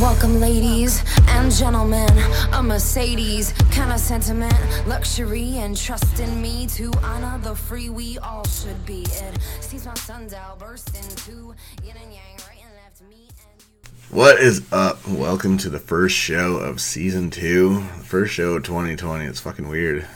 Welcome, ladies and gentlemen. A Mercedes kind of sentiment, luxury, and trust in me to honor the free. We all should be. It sees my sundial burst into yin and yang, right and left, me and you. What is up? Welcome to the first show of season two. First show of 2020. It's fucking weird.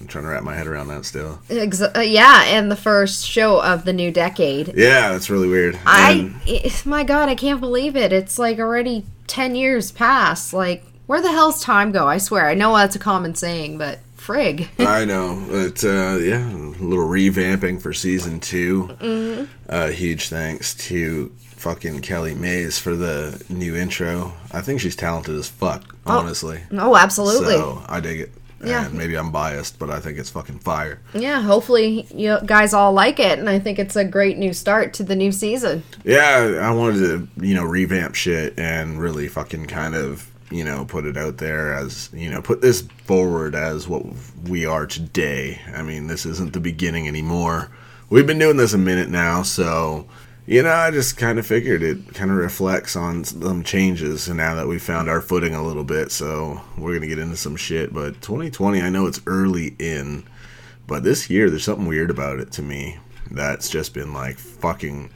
I'm trying to wrap my head around that still. Ex- uh, yeah, and the first show of the new decade. Yeah, that's really weird. I, And- eh, my God, I can't believe it. It's like already 10 years past. Like, where the hell's time go? I swear. I know that's a common saying, but frig. I know. It's, uh, yeah, a little revamping for season 2 Mm-hmm. Uh, huge thanks to fucking Kelly Mays for the new intro. I think she's talented as fuck, honestly. oh, absolutely. So I dig it. Yeah. And maybe I'm biased, but I think it's fucking fire. yeah, hopefully you guys all like it, and I think it's a great new start to the new season. Yeah, I wanted to, you know, revamp shit and really fucking kind of, you know, put it out there as, you know, put this forward as what we are today. I mean, this isn't the beginning anymore. We've been doing this a minute now, so, you know, I just kind of figured it kind of reflects on some changes and now that we found our footing a little bit, so we're going to get into some shit. But 2020, I know it's early in, but this year, there's something weird about it to me that's just been like fucking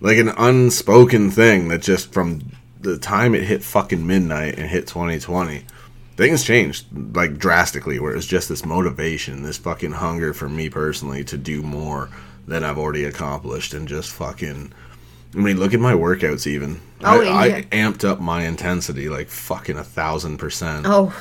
like an unspoken thing that just from the time it hit fucking midnight and hit 2020 things changed like drastically where it was just this motivation this fucking hunger for me personally to do more than i've already accomplished and just fucking i mean look at my workouts even Oh, I, yeah. I amped up my intensity like fucking a thousand percent Oh,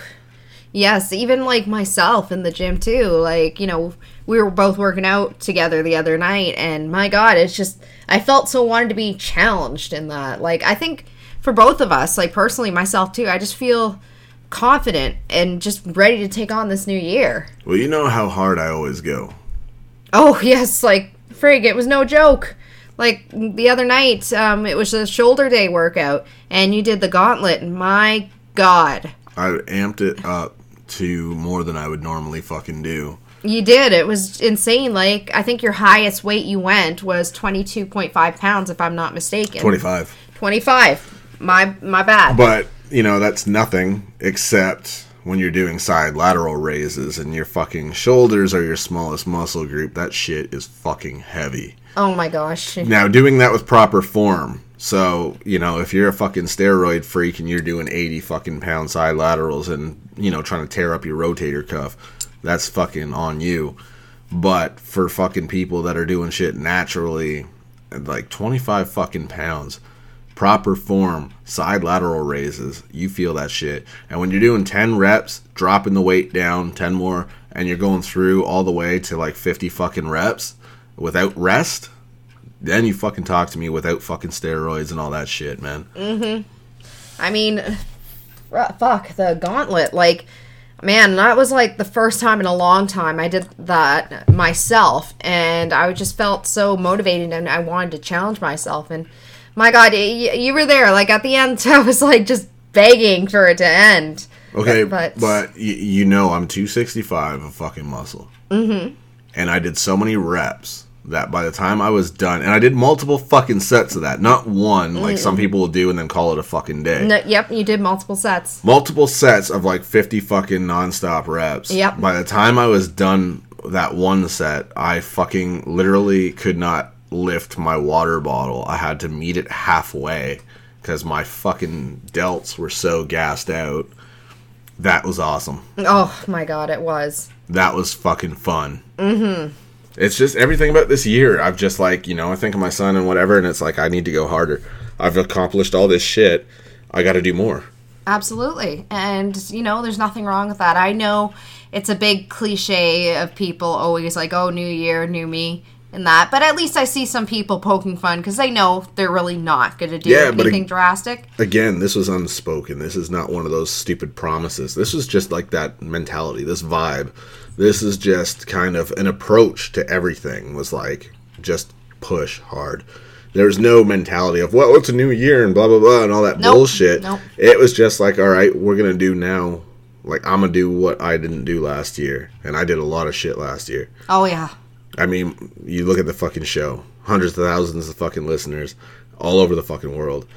yes, even like myself in the gym too. Like, you know, we were both working out together the other night, and my God, it's just, I felt so wanted to be challenged in that. Like, I think for both of us, like personally, myself too, I just feel confident and just ready to take on this new year. well you know how hard i always go Oh, yes, like, frig, it was no joke. Like the other night, um, it was a shoulder day workout, and you did the gauntlet, my God. i amped it up to more than i would normally fucking do You did. It was insane. Like I think your highest weight you went was twenty two point five pounds, if I'm not mistaken. 25 Twenty five. My my bad. But, you know, that's nothing except when you're doing side lateral raises and your fucking shoulders are your smallest muscle group. That shit is fucking heavy. oh my gosh. Now, doing that with proper form. So, you know, if you're a fucking steroid freak and you're doing 80 fucking pound side laterals and, you know, trying to tear up your rotator cuff, that's fucking on you. But for fucking people that are doing shit naturally, like 25 fucking pounds, proper form, side lateral raises, you feel that shit. And when you're doing 10 reps, dropping the weight down 10 more, and you're going through all the way to like 50 fucking reps without rest, then you fucking talk to me without fucking steroids and all that shit, man. Mm hmm. I mean, fuck the gauntlet. Like, man, that was like the first time in a long time I did that myself, and I just felt so motivated, and I wanted to challenge myself. And my God, y- y- you were there. Like at the end, I was like just begging for it to end. Okay, But- but, y- you know I'm 265 of fucking muscle. Mm-hmm. And I did so many reps that by the time I was done, and I did multiple fucking sets of that, not one like some people will do and then call it a fucking day. No, yep, you did multiple sets. multiple sets of like 50 fucking nonstop reps. Yep. By the time I was done that one set, I fucking literally could not lift my water bottle. I had to meet it halfway because my fucking delts were so gassed out. That was awesome. Oh my God, it was. That was fucking fun. Mm-hmm. It's just everything about this year. I've just like, you know, I think of my son and whatever, and it's like, I need to go harder. I've accomplished all this shit. I got to do more. Absolutely. And, you know, there's nothing wrong with that. I know it's a big cliche of people always like, oh, new year, new me, and that. But at least I see some people poking fun because they know they're really not going to do Yeah, anything it- drastic. again, this was unspoken. This is not one of those stupid promises. This is just like that mentality, this vibe. This is just kind of an approach to everything. Was like just push hard. There's no mentality of well, it's a new year and blah blah blah and all that Nope, bullshit. nope. It was just like, all right, we're gonna do now. Like I'm gonna do what I didn't do last year, and I did a lot of shit last year. Oh, yeah. I mean, you look at the fucking show, hundreds of thousands of fucking listeners all over the fucking world.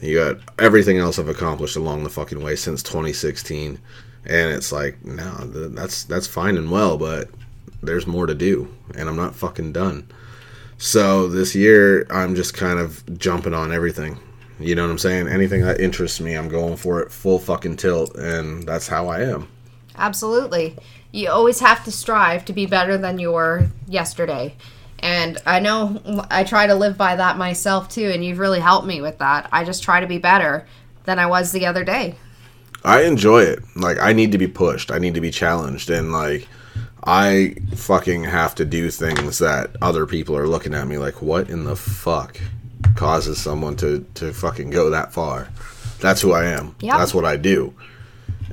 You got everything else I've accomplished along the fucking way since 2016, and it's like, no, that's that's fine and well, but there's more to do, and I'm not fucking done. So this year, I'm just kind of jumping on everything. You know what I'm saying? Anything that interests me, I'm going for it full fucking tilt, and that's how I am. Absolutely. You always have to strive to be better than you were yesterday. And I know I try to live by that myself too, and you've really helped me with that. I just try to be better than I was the other day. I enjoy it. Like I need to be pushed. I need to be challenged and like I fucking have to do things that other people are looking at me like what in the fuck causes someone to to fucking go that far. That's who I am. Yep. That's what I do.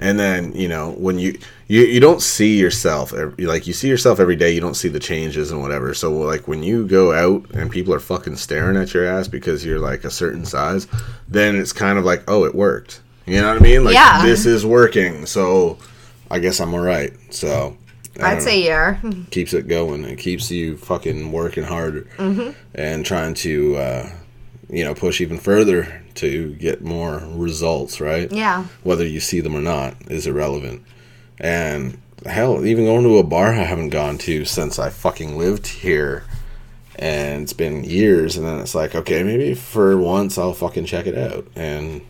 And then, you know, when you you you don't see yourself like you see yourself every day, you don't see the changes and whatever. So like when you go out and people are fucking staring at your ass because you're like a certain size, then it's kind of like, "Oh, it worked." You know what I mean? Like Yeah. this is working. So I guess I'm all right. So I'd say know. keeps it going. It keeps you fucking working harder Mm-hmm. and trying to uh, you know push even further to get more results. Right? Yeah. Whether you see them or not is irrelevant. And hell, even going to a bar I haven't gone to since I fucking lived here. And it's been years, and then it's like, okay, maybe for once I'll fucking check it out. And,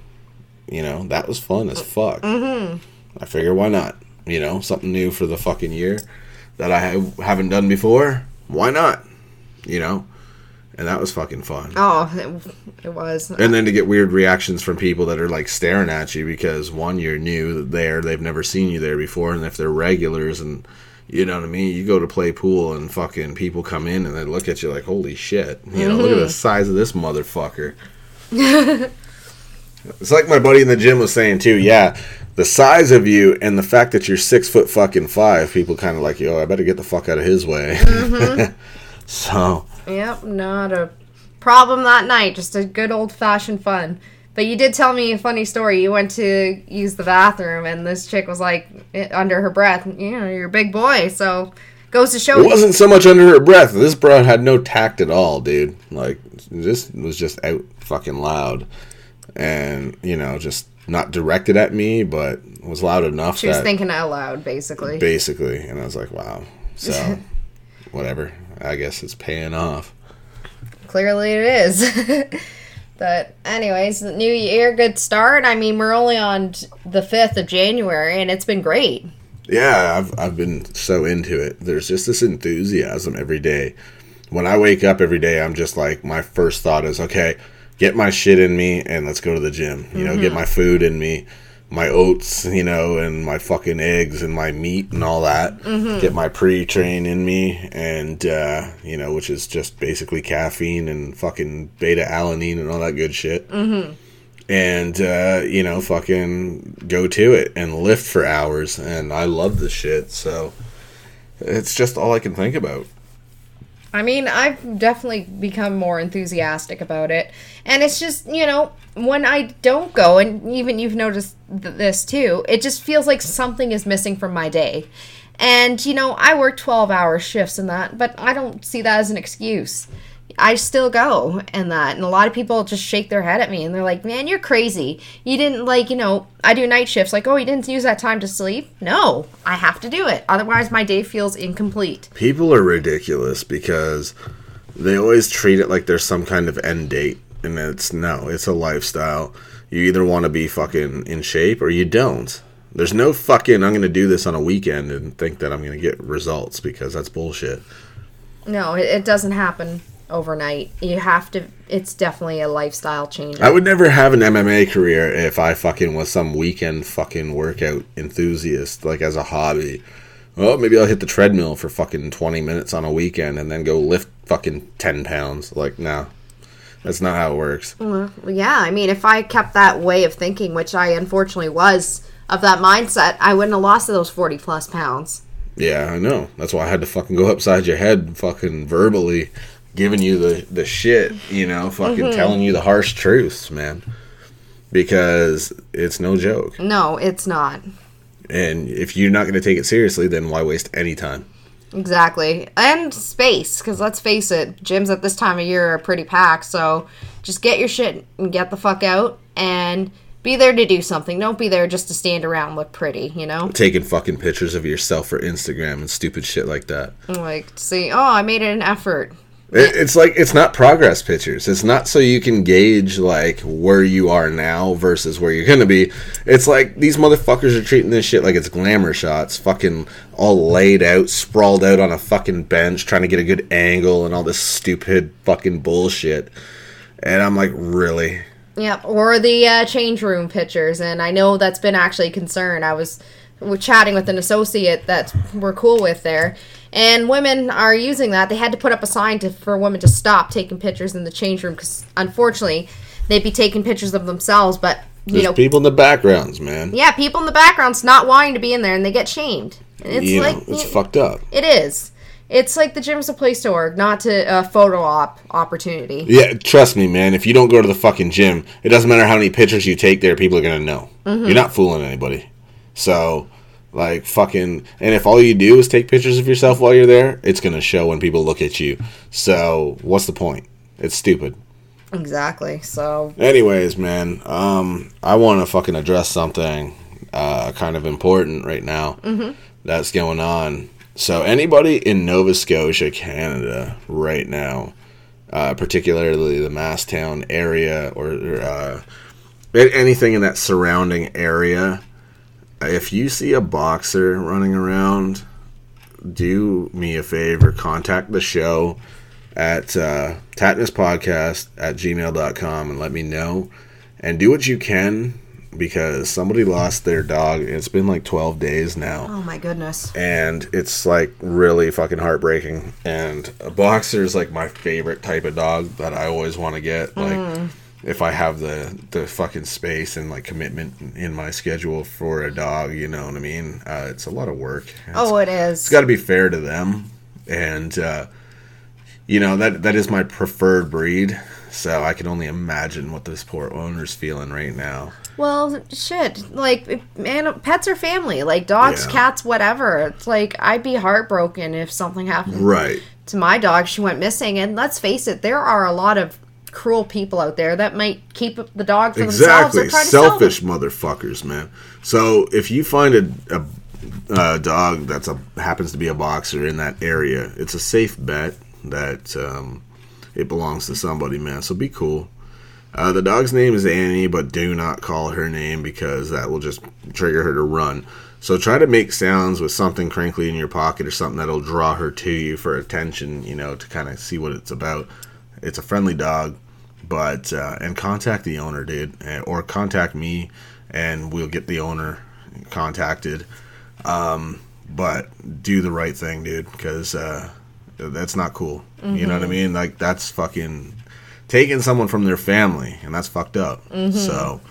you know, that was fun as fuck. Mm-hmm. I figure, why not? You know, something new for the fucking year that I have, haven't done before. Why not? You know? And that was fucking fun. Oh, it, it was. And then to get weird reactions from people that are like staring at you because one, you're new there, they've never seen you there before, and if they're regulars and you know what I mean, you go to play pool and fucking people come in and they look at you like, holy shit, you know, look at the mm-hmm. size of this motherfucker. it's like my buddy in the gym was saying too. Yeah, the size of you and the fact that you're six foot fucking five, people kind of like, yo, I better get the fuck out of his way. Mm-hmm. so Yep, not a problem that night. Just a good old fashioned fun. But you did tell me a funny story. You went to use the bathroom, and this chick was like, under her breath, you know, you're a big boy. So goes to show It wasn't so much under her breath. This broad had no tact at all, dude. Like this was just out fucking loud, and you know, just not directed at me, but was loud enough She was thinking out loud, basically. basically, and I was like, wow. So whatever. I guess it's paying off. Clearly it is. but anyways, the new year, good start. I mean, we're only on the 5th of January, and it's been great. Yeah, I've I've been so into it. There's just this enthusiasm every day. When I wake up every day, I'm just like my first thought is, okay, get my shit in me and let's go to the gym. You know, get mm-hmm. my food in me, my oats, you know, and my fucking eggs and my meat and all that. Get my pre-train in me and uh, you know, which is just basically caffeine and fucking beta alanine and all that good shit and uh, you know, fucking go to it and lift for hours. And I love this shit, so it's just all I can think about. I mean, I've definitely become more enthusiastic about it. And it's just, you know, when I don't go, and even you've noticed th- this too, it just feels like something is missing from my day. And, you know, I work 12 hour shifts and that, but I don't see that as an excuse. I still go and that. And a lot of people just shake their head at me and they're like, man, you're crazy. You didn't, like, you know, I do night shifts. Like, oh, you didn't use that time to sleep? No, I have to do it. Otherwise, my day feels incomplete. People are ridiculous because they always treat it like there's some kind of end date, and it's no, it's a lifestyle. You either want to be fucking in shape or you don't. There's no fucking I'm gonna do this on a weekend and think that I'm gonna get results because that's bullshit. No, it, it doesn't happen overnight. You have to. It's definitely a lifestyle change. I would never have an MMA career if I fucking was some weekend fucking workout enthusiast, like as a hobby. Oh, maybe I'll hit the treadmill for fucking 20 minutes on a weekend and then go lift fucking 10 pounds. Like, no. That's not how it works. yeah, I mean, if I kept that way of thinking, which I unfortunately was of that mindset, I wouldn't have lost those forty plus pounds. Yeah, I know. That's why I had to fucking go upside your head, fucking verbally giving you the, the shit, you know, fucking mm-hmm. telling you the harsh truths, man. Because it's no joke. No, it's not. And if you're not going to take it seriously, then why waste any time? Exactly. And space, because let's face it, gyms at this time of year are pretty packed. So just get your shit and get the fuck out and be there to do something. Don't be there just to stand around and look pretty, you know? Taking fucking pictures of yourself for Instagram and stupid shit like that. Like, see, oh, I made it an effort. It, it's like it's not progress pictures. It's not so you can gauge like where you are now versus where you're gonna be. It's like these motherfuckers are treating this shit like it's glamour shots, fucking all laid out, sprawled out on a fucking bench, trying to get a good angle and all this stupid fucking bullshit. And I'm like, really? Yep, or the uh, change room pictures. And I know that's been actually a concern. I was chatting with an associate that we're cool with there, and women are using that. They had to put up a sign to, for women to stop taking pictures in the change room because unfortunately they'd be taking pictures of themselves, but you There's know, people in the backgrounds, man. yeah, people in the background's not wanting to be in there, and they get shamed. And it's you like it's y- fucked up. it is. It's like the gym's a place to work, not to a photo op opportunity. Yeah, trust me, man. If you don't go to the fucking gym, it doesn't matter how many pictures you take there, people are gonna know. Mm-hmm. You're not fooling anybody. So, like, fucking, and if all you do is take pictures of yourself while you're there, it's gonna show when people look at you. So, what's the point? It's stupid. Exactly. So Anyways, man, um, I want to fucking address something uh, kind of important right now that's going on. So, anybody in Nova Scotia, Canada, right now, uh, particularly the Masstown area or, or uh, anything in that surrounding area, if you see a boxer running around, do me a favor, contact the show at uh, tatnispodcast at gmail.com and let me know. And do what you can because somebody lost their dog. It's been like 12 days now. Oh my goodness. And it's like really fucking heartbreaking. And a boxer is like my favorite type of dog that I always want to get. Like, if I have the, the fucking space and like commitment in my schedule for a dog, you know what I mean? Uh, it's a lot of work. It's- Oh, it is. it's got to be fair to them and uh, you know that that is my preferred breed so i can only imagine what this poor owner's feeling right now Well, shit. Like, man, pets are family. Like dogs, Yeah. cats, whatever. It's like I'd be heartbroken if something happened right to my dog. She went missing, and let's face it, there are a lot of cruel people out there that might keep the dog for themselves exactly. or try sell selfish motherfuckers man. So if you find a, a, a dog that's a happens to be a boxer in that area it's a safe bet that um, it belongs to somebody man. So be cool. Uh, the dog's name is Annie, but do not call her name because that will just trigger her to run. So try to make sounds with something crinkly in your pocket or something that'll draw her to you for attention, you know, to kind of see what it's about. It's a friendly dog, but uh, and contact the owner, dude, or contact me, and we'll get the owner contacted. Um, but do the right thing, dude, because uh, that's not cool. You know what I mean? Like that's fucking taking someone from their family, and that's fucked up. So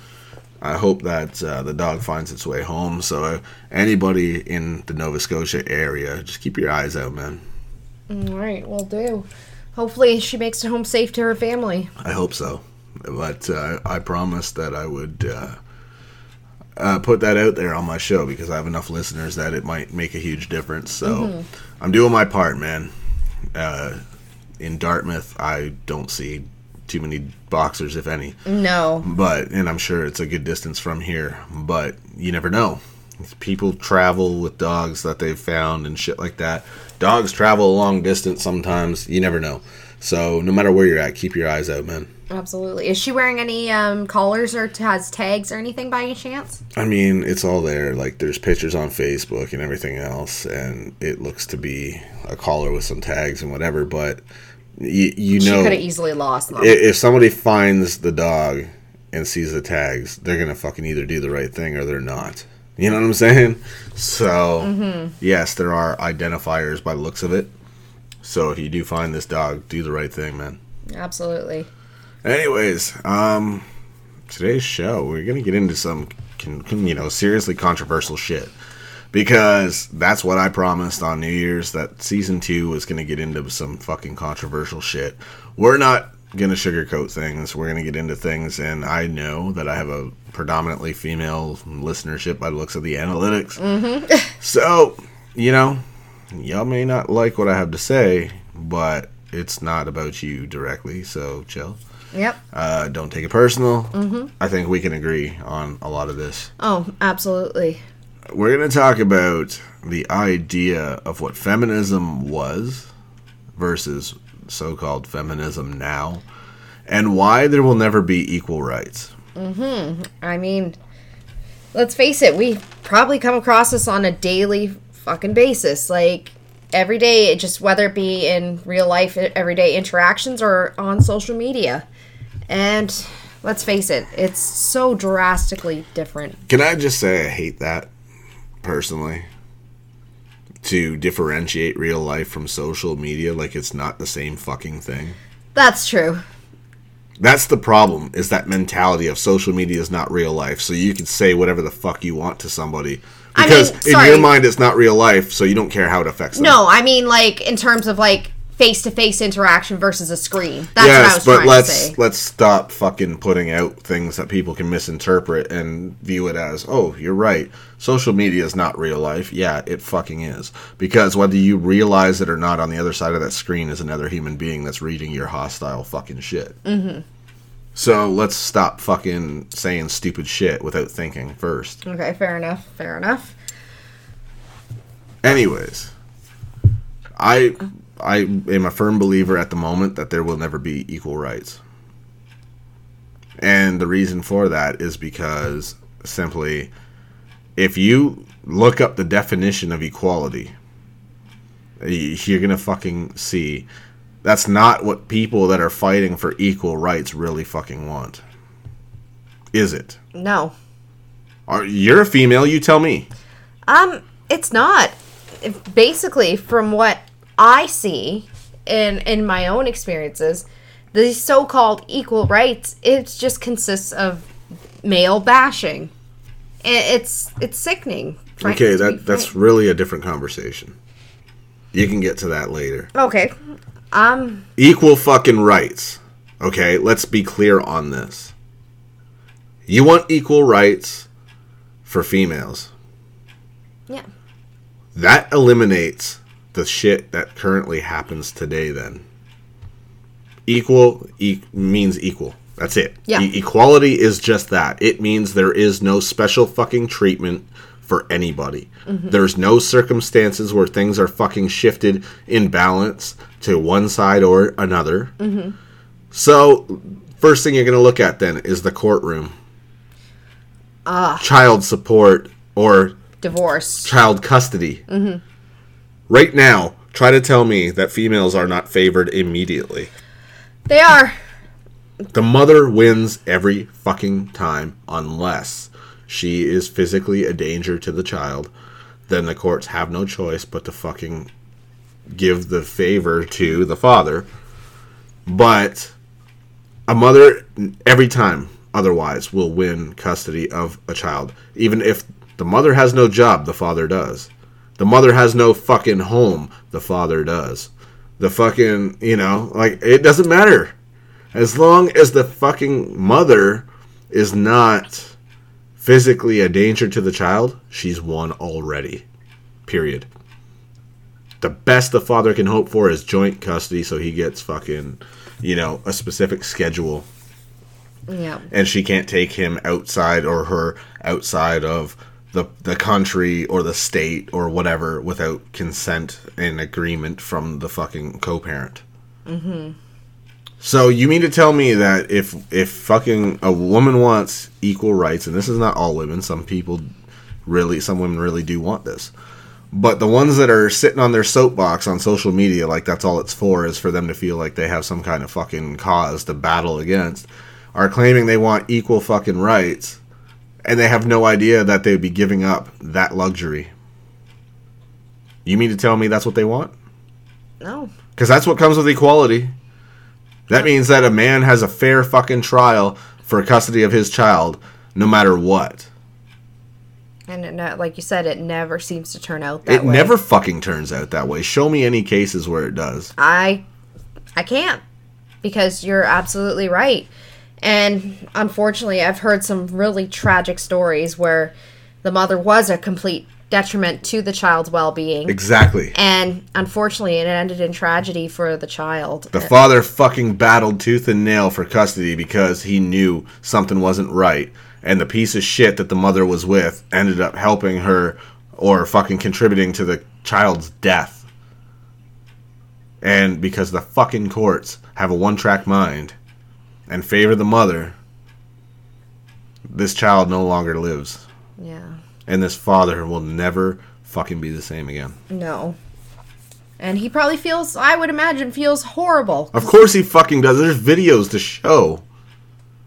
I hope that uh, the dog finds its way home. So uh, anybody in the Nova Scotia area, just keep your eyes out, man. All right, we'll do. Hopefully, she makes it home safe to her family. I hope so. But uh, I promised that I would uh, uh, put that out there on my show because I have enough listeners that it might make a huge difference. So I'm doing my part, man. Uh, in Dartmouth, I don't see too many boxers, if any. No. But and I'm sure it's a good distance from here. But you never know. People travel with dogs that they've found and shit like that. Dogs travel a long distance sometimes. You never know. So no matter where you're at, keep your eyes out, man. Absolutely. Is she wearing any um, collars or has tags or anything by any chance? I mean, it's all there. Like there's pictures on Facebook and everything else, and it looks to be a collar with some tags and whatever. But you, you She know, could have easily lost them. if somebody finds the dog and sees the tags, they're gonna fucking either do the right thing or they're not. You know what I'm saying? So yes, there are identifiers by the looks of it. So if you do find this dog, do the right thing, man. Absolutely. Anyways, um, today's show we're gonna get into some, con- con- you know, seriously controversial shit because that's what I promised on New Year's that season two was gonna get into some fucking controversial shit. We're not gonna sugarcoat things. We're gonna get into things, and I know that I have a predominantly female listenership by the looks of the analytics. So, you know, y'all may not like what I have to say, but it's not about you directly, so chill. Yep. Uh, don't take it personal. Mm-hmm. I think we can agree on a lot of this. Oh, absolutely. We're to talk about the idea of what feminism was versus so called feminism now, and why there will never be equal rights. Mm-hmm. I mean, let's face it, we probably come across this on a daily fucking basis. Like, every day, it just whether it be in real life, everyday interactions, or on social media. And let's face it, it's so drastically different. Can I just say I hate that personally? To differentiate real life from social media like it's not the same fucking thing. That's true. That's the problem, is that mentality of social media is not real life. So you can say whatever the fuck you want to somebody. I mean, Because in your mind it's not real life, so you don't care how it affects them. No, I mean, like, in terms of, like, face to face interaction versus a screen. That's what I yes, was but trying let's to say. let's stop fucking putting out things that people can misinterpret and view it as, oh, you're right. Social media is not real life. Yeah, it fucking is. Because whether you realize it or not, on the other side of that screen is another human being that's reading your hostile fucking shit. Mm-hmm. So let's stop fucking saying stupid shit without thinking first. Okay, fair enough. Fair enough. Anyways, I I am a firm believer at the moment that there will never be equal rights. And the reason for that is because simply if you look up the definition of equality, you're going to fucking see that's not what people that are fighting for equal rights really fucking want. Is it? No. Are you're a female, you tell me. Um, it's not. If- Basically, from what I see in in my own experiences, the so-called equal rights it just consists of male bashing. It's it's sickening. Okay, that that's really a different conversation. You can get to that later. okay. Um, Equal fucking rights. Okay, let's be clear on this. You want equal rights for females. yeah. That eliminates the shit that currently happens today then. Equal e- means equal. That's it. Yeah. E- equality is just that. It means there is no special fucking treatment for anybody. Mm-hmm. There's no circumstances where things are fucking shifted in balance to one side or another. Mm-hmm. So, first thing you're going to look at then is the courtroom. Ah. Child support or Divorce. child custody. Mm-hmm. Right now, try to tell me that females are not favored immediately. They are. The mother wins every fucking time unless she is physically a danger to the child. Then the courts have no choice but to fucking give the favor to the father. But a mother every time otherwise will win custody of a child even if the mother has no job the father does the mother has no fucking home. The father does. The fucking you know like it doesn't matter. As long as the fucking mother is not physically a danger to the child she's won already. Period. The best the father can hope for is joint custody so he gets fucking you know a specific schedule. Yeah. and she can't take him outside or her outside of the the country or the state or whatever without consent and agreement from the fucking co-parent. Mm-hmm. So you mean to tell me that if if fucking a woman wants equal rights, and this is not all women, some people really, some women really do want this. But the ones that are sitting on their soapbox on social media, like that's all it's for, is for them to feel like they have some kind of fucking cause to battle against, are claiming they want equal fucking rights, and they have no idea that they'd be giving up that luxury. You mean to tell me that's what they want? No. Because that's what comes with equality. That means that a man has a fair fucking trial for custody of his child, no matter what. And it, like you said, it never seems to turn out that It way. never fucking turns out that way. Show me any cases where it does. I I can't because you're absolutely right. And unfortunately, I've heard some really tragic stories where the mother was a complete detriment to the child's well-being. Exactly. And unfortunately, it ended in tragedy for the child. The father fucking battled tooth and nail for custody because he knew something wasn't right. And the piece of shit that the mother was with ended up helping her or fucking contributing to the child's death. And because the fucking courts have a one track mind and favor the mother, this child no longer lives. yeah. And this father will never fucking be the same again. No. And he probably feels, I would imagine, feels horrible. Of course he fucking does. There's videos to show.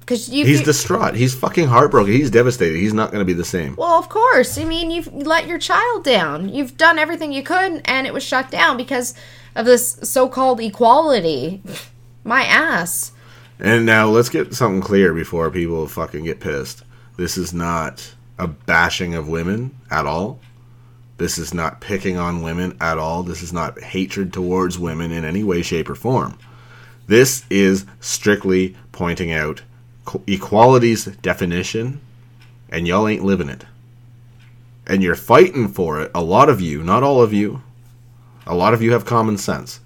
Because you He's distraught. He's fucking heartbroken. He's devastated. He's not going to be the same. Well, of course. I mean, you've let your child down. You've done everything you could, and it was shut down because of this so called equality. My ass. And now let's get something clear before people fucking get pissed. This is not a bashing of women at all. This is not picking on women at all. This is not hatred towards women in any way, shape, or form. This is strictly pointing out equality's definition, and y'all ain't living it. And you're fighting for it. A lot of you, not all of you, a lot of you have common sense.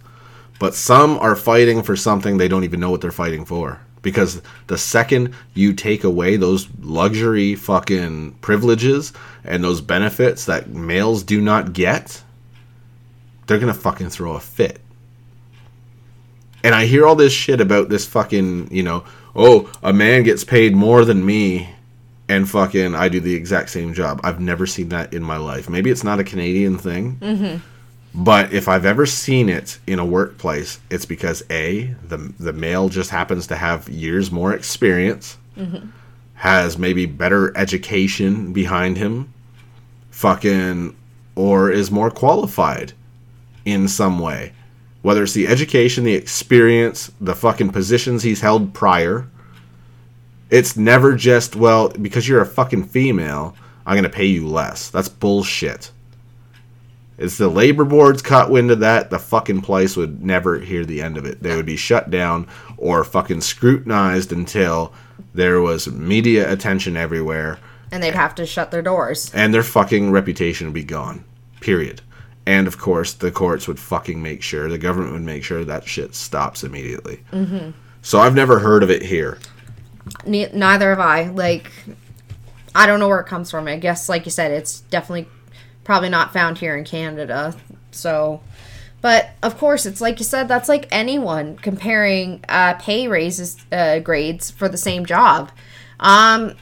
But some are fighting for something they don't even know what they're fighting for. Because the second you take away those luxury fucking privileges and those benefits that males do not get, they're gonna fucking throw a fit. And I hear all this shit about this fucking, you know, oh, a man gets paid more than me and fucking I do the exact same job. I've never seen that in my life. Maybe it's not a Canadian thing. Mm-hmm. But if I've ever seen it in a workplace, it's because a the the male just happens to have years more experience, has maybe better education behind him, fucking, or is more qualified in some way. Whether it's the education, the experience, the fucking positions he's held prior. It's never just well because you're a fucking female. I'm gonna pay you less. That's bullshit. It's the labor boards caught wind of that, the fucking place would never hear the end of it. They would be shut down or fucking scrutinized until there was media attention everywhere And they'd have to shut their doors. and their fucking reputation would be gone. Period. And of course, the courts would fucking make sure, the government would make sure that shit stops immediately. Mm-hmm. So I've never heard of it here. Ne- neither have I. Like, I don't know where it comes from. I guess, like you said, it's definitely probably not found here in Canada. So, but of course, it's like you said, that's like anyone comparing uh, pay raises uh, grades for the same job. Um,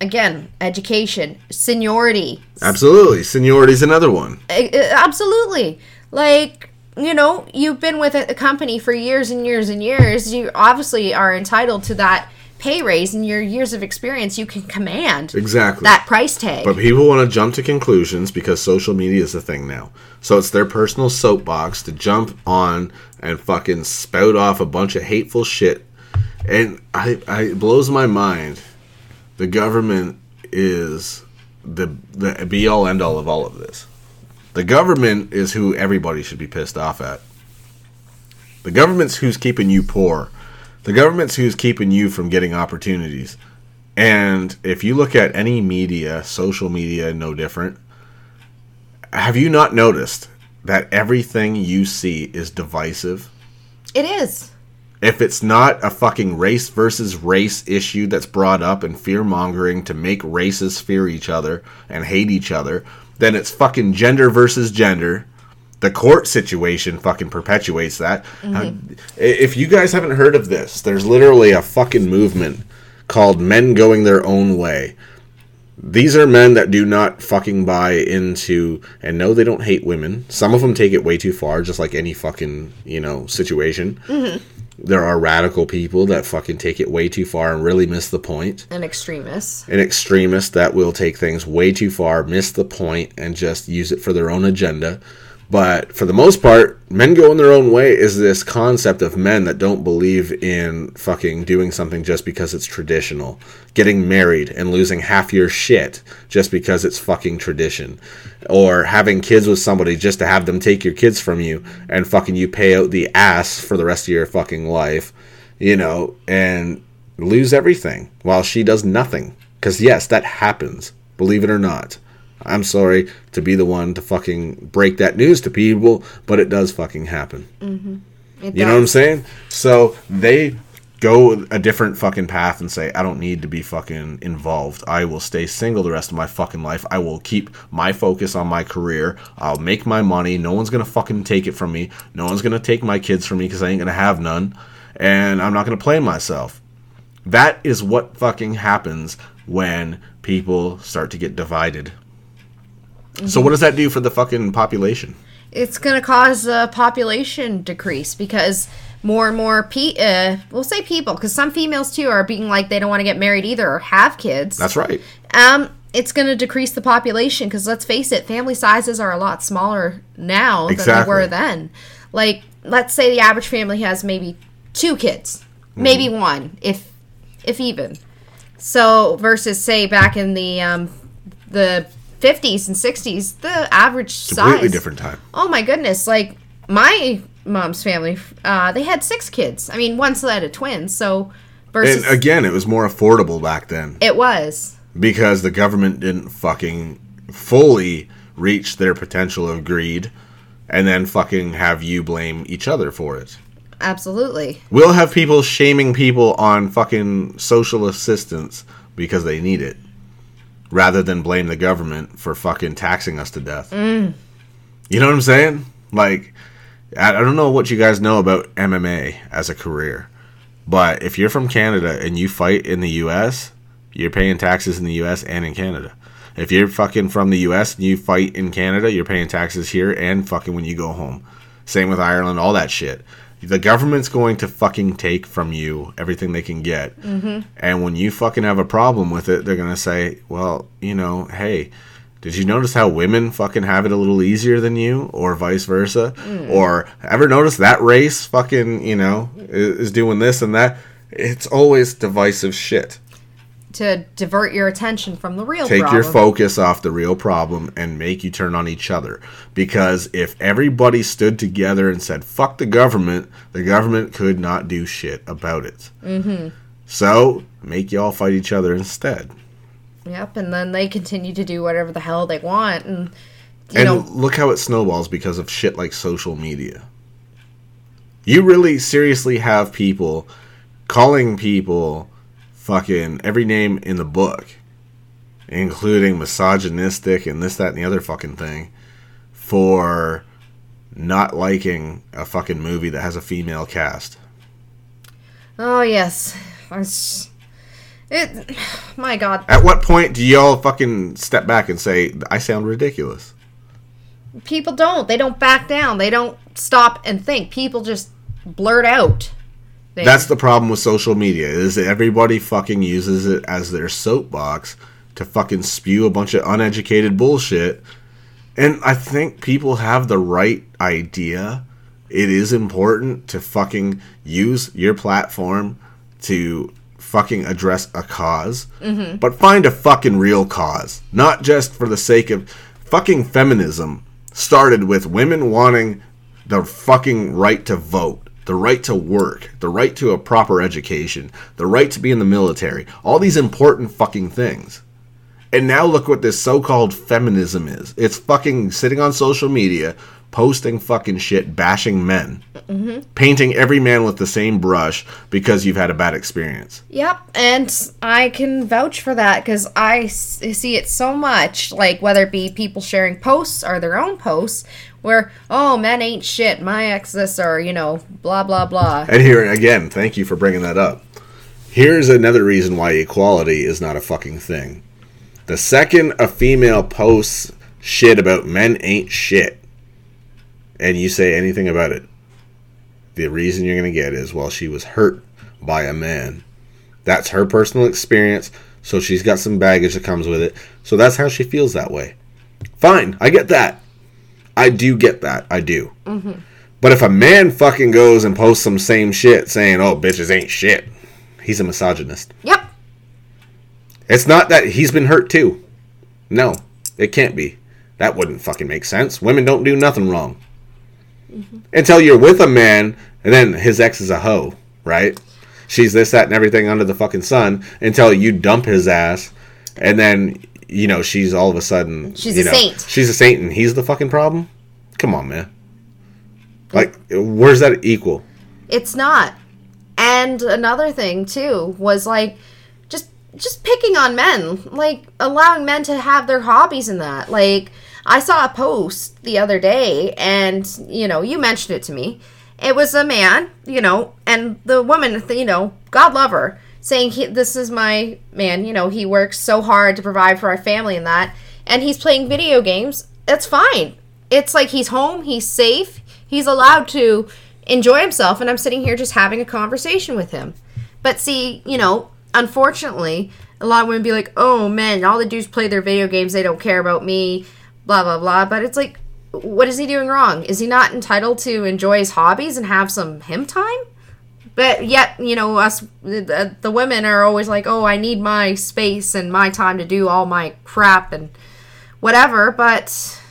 again, education, seniority, Absolutely. seniority is another one. Absolutely like you know you've been with a company for years and years and years you obviously are entitled to that pay raise and your years of experience you can command Exactly. that price tag But people want to jump to conclusions because social media is a thing now. So it's their personal soapbox to jump on and fucking spout off a bunch of hateful shit. And I, I it blows my mind. The government is the the be all end all of all of this. The government is who everybody should be pissed off at. The government's who's keeping you poor. The government's who's keeping you from getting opportunities. And if you look at any media, social media, no different. Have you not noticed that everything you see is divisive? it is If it's not a fucking race versus race issue that's brought up and fear mongering to make races fear each other and hate each other, then it's fucking gender versus gender. The court situation fucking perpetuates that. Uh, If you guys haven't heard of this, there's literally a fucking movement called Men Going Their Own Way. These are men that do not fucking buy into and no, they don't hate women. Some of them take it way too far, just like any fucking you know situation. There are radical people that fucking take it way too far and really miss the point. an extremist An extremist that will take things way too far, miss the point, and just use it for their own agenda. But for the most part, men going their own way is this concept of men that don't believe in fucking doing something just because it's traditional. Getting married and losing half your shit just because it's fucking tradition. Or having kids with somebody just to have them take your kids from you and fucking you pay out the ass for the rest of your fucking life, you know, and lose everything while she does nothing. Because, yes, that happens, believe it or not. I'm sorry to be the one to fucking break that news to people, but it does fucking happen. Mm-hmm. It You know what I'm saying? So they go a different fucking path and say, I don't need to be fucking involved. I will stay single the rest of my fucking life. I will keep my focus on my career. I'll make my money. No one's gonna fucking take it from me. No one's gonna take my kids from me because I ain't gonna have none. And I'm not gonna play myself. That is what fucking happens when people start to get divided. So what does that do for the fucking population? it's going to cause a population decrease because more and more pe- uh, we'll say people because some females too are being like they don't want to get married either or have kids That's right. um it's going to decrease the population because let's face it family sizes are a lot smaller now than they were then like let's say the average family has maybe two kids maybe Mm-hmm. one if if even so versus say back in the um the 50s and 60s the average size Completely size different time. Oh my goodness! Like my mom's family, uh, they had six kids. I mean, one set of twins. So versus And again, it was more affordable back then. it was because the government didn't fucking fully reach their potential of greed and then fucking have you blame each other for it. absolutely We'll have people shaming people on fucking social assistance because they need it rather than blame the government for fucking taxing us to death. Mm. You know what I'm saying? Like, I I don't know what you guys know about MMA as a career, but if you're from Canada and you fight in the US, you're paying taxes in the US and in Canada. If you're fucking from the US and you fight in Canada, you're paying taxes here and fucking when you go home. Same with Ireland, all that shit. The government's going to fucking take from you everything they can get. Mm-hmm. And when you fucking have a problem with it, they're going to say, well, you know, hey, did you notice how women fucking have it a little easier than you, or vice versa? Or ever notice that race fucking, you know, is, is doing this and that? It's always divisive shit. To divert your attention from the real Take problem. your focus off the real problem and make you turn on each other. Because if everybody stood together and said, fuck the government, the government could not do shit about it. Mm-hmm. So, make y'all fight each other instead. Yep, and then they continue to do whatever the hell they want, and you and know, look how it snowballs because of shit like social media. You really seriously have people calling people fucking every name in the book, including misogynistic and this, that, and the other fucking thing, for not liking a fucking movie that has a female cast. oh yes, It's- it. My God, At what point do y'all fucking step back and say, I sound ridiculous? people don't. They don't back down. They don't stop and think. People just blurt out. Things. That's the problem with social media is that everybody fucking uses it as their soapbox to fucking spew a bunch of uneducated bullshit. And I think people have the right idea. It is important to fucking use your platform to fucking address a because mm-hmm. but find a fucking real cause, not just for the sake of fucking feminism. Started with women wanting the fucking right to vote, the right to work, the right to a proper education, the right to be in the military, all these important fucking things. And now look what this so-called feminism is. It's fucking sitting on social media, posting fucking shit, bashing men, painting every man with the same brush because you've had a bad experience. Yep, and I can vouch for that because I s- see it so much. Like whether it be people sharing posts or their own posts, where oh men ain't shit, my ex this or you know blah blah blah. And here again, thank you for bringing that up. Here's another reason why equality is not a fucking thing. The second a female posts shit about men ain't shit, and you say anything about it, the reason you're going to get is, well, she was hurt by a man. That's her personal experience, so she's got some baggage that comes with it. So that's how she feels that way. Fine, I get that. I do get that. I do. Mm-hmm. But if a man fucking goes and posts some same shit saying, oh, bitches ain't shit, he's a misogynist. Yep, It's not that he's been hurt too. No, it can't be. That wouldn't fucking make sense. Women don't do nothing wrong. Until you're with a man and then his ex is a hoe, right? She's this, that, and everything under the fucking sun until you dump his ass and then you know, she's all of a sudden She's you a know, saint. She's a saint, and he's the fucking problem. Come on, man. Like, where's that equal? It's not. And another thing too was like just just picking on men, like allowing men to have their hobbies in that. Like I saw a post the other day and you know, you mentioned it to me. It was a man, you know, and the woman, you know, God love her, saying he, this is my man, you know, he works so hard to provide for our family and that and he's playing video games. It's fine. It's like he's home, he's safe, he's allowed to enjoy himself and I'm sitting here just having a conversation with him. But see, you know, unfortunately, a lot of women be like, "Oh man, all the dudes play their video games, they don't care about me." Blah blah blah, but it's like what is he doing wrong? Is he not entitled to enjoy his hobbies and have some him time? But yet, you know, us the, the women are always like, "Oh, I need my space and my time to do all my crap and whatever." But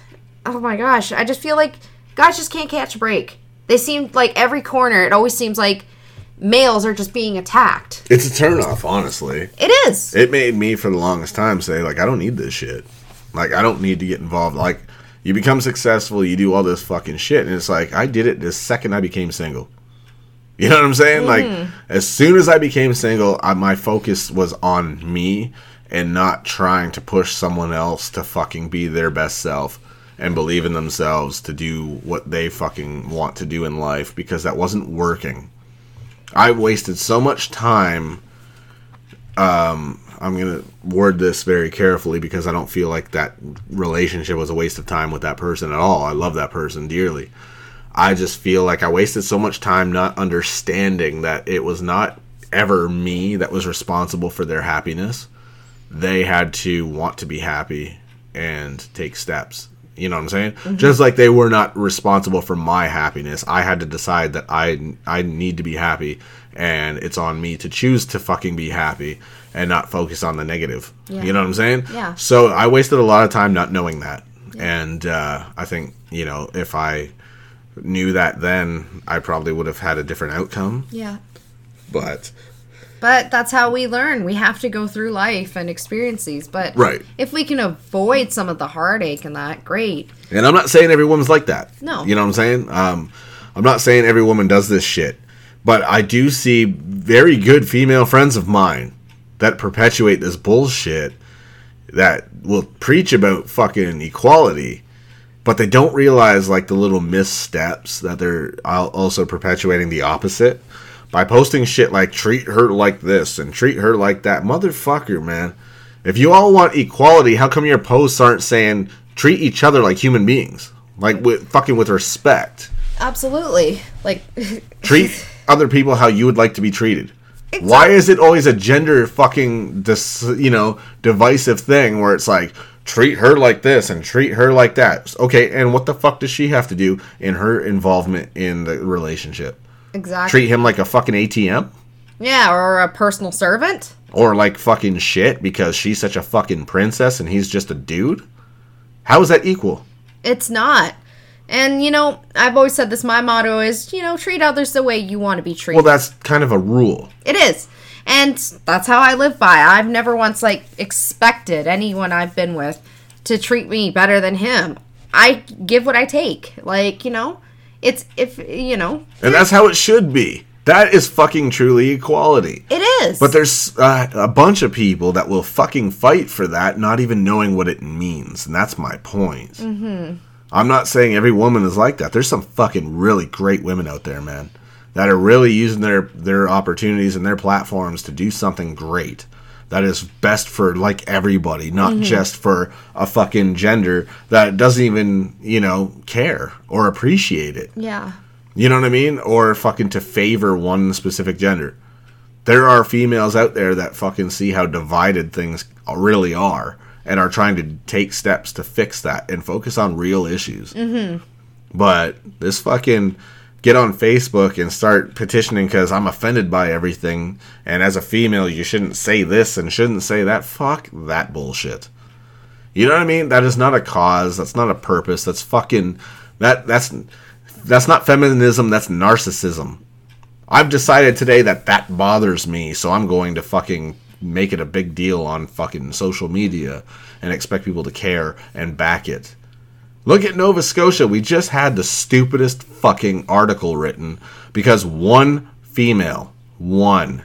oh my gosh, I just feel like guys just can't catch a break. They seem like every corner, it always seems like males are just being attacked. It's a turnoff, honestly. It is. It made me for the longest time say like I don't need this shit. Like I don't need to get involved. Like you become successful, you do all this fucking shit, and it's like I did it the second I became single. You know what I'm saying? Like hmm. as soon as I became single, I, my focus was on me and not trying to push someone else to fucking be their best self and believe in themselves to do what they fucking want to do in life because that wasn't working. I wasted so much time Um, I'm gonna word this very carefully because I don't feel like that relationship was a waste of time with that person at all. I love that person dearly. I just feel like I wasted so much time not understanding that it was not ever me that was responsible for their happiness. They had to want to be happy and take steps. You know what I'm saying? Mm-hmm. Just like they were not responsible for my happiness. I had to decide that I I need to be happy and it's on me to choose to fucking be happy and not focus on the negative. Yeah. You know what I'm saying? Yeah. So I wasted a lot of time not knowing that. And uh, I think, you know, if I knew that then, I probably would have had a different outcome. Yeah. But But that's how we learn. We have to go through life and experience these. But Right. if we can avoid some of the heartache and that, great. And I'm not saying every woman's like that. No. You know what I'm saying? Um, I'm not saying every woman does this shit. But I do see very good female friends of mine that perpetuate this bullshit that will preach about fucking equality, but they don't realize like the little missteps that they're also perpetuating the opposite by posting shit like treat her like this and treat her like that. Motherfucker, man. If you all want equality, how come your posts aren't saying treat each other like human beings? Like with fucking with respect. Absolutely. Like, Treat other people how you would like to be treated. Why is it always a gender fucking dis, you know divisive thing where it's like treat her like this and treat her like that? Okay, and what the fuck does she have to do in her involvement in the relationship? exactly. Treat him like a fucking ATM yeah, or a personal servant. or like fucking shit because she's such a fucking princess and he's just a dude? How is that equal? It's not. And, you know, I've always said this my motto is, you know, treat others the way you want to be treated. Well, that's kind of a rule. It is. And that's how I live by. I've never once like expected anyone I've been with to treat me better than him. I give what I take. Like, you know, it's if you know, And that's how it should be. That is fucking truly equality. it is. But there's uh, a bunch of people that will fucking fight for that, not even knowing what it means, and that's my point. Mm-hmm. I'm not saying every woman is like that. There's some fucking really great women out there, man, that are really using their their opportunities and their platforms to do something great. That is best for like everybody, not mm-hmm. just for a fucking gender that doesn't even you know care or appreciate it. yeah. You know what I mean? Or fucking to favor one specific gender. There are females out there that fucking see how divided things really are and are trying to take steps to fix that and focus on real issues. Mm-hmm. But this fucking get on Facebook and start petitioning because I'm offended by everything, and as a female, you shouldn't say this and shouldn't say that. Fuck that bullshit. You know what I mean? That is not a cause. That's not a purpose. That's fucking that. That's that's not feminism. That's narcissism. I've decided today that that bothers me, so I'm going to fucking make it a big deal on fucking social media and expect people to care and back it. Look at Nova Scotia. We just had the stupidest fucking article written because one female, one,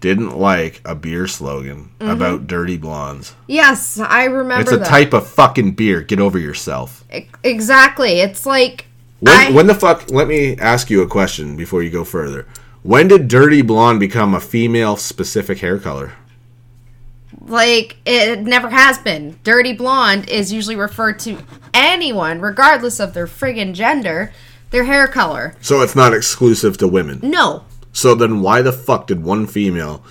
didn't like a beer slogan mm-hmm. about dirty blondes. Yes, I remember It's a that. type of fucking beer. Get over yourself. Exactly. It's like When, I- when the fuck? Let me ask you a question before you go further. When did dirty blonde become a female specific hair color? Like it never has been. Dirty blonde is usually referred to anyone, regardless of their friggin' gender, their hair color. So it's not exclusive to women. No. So then why the fuck did one female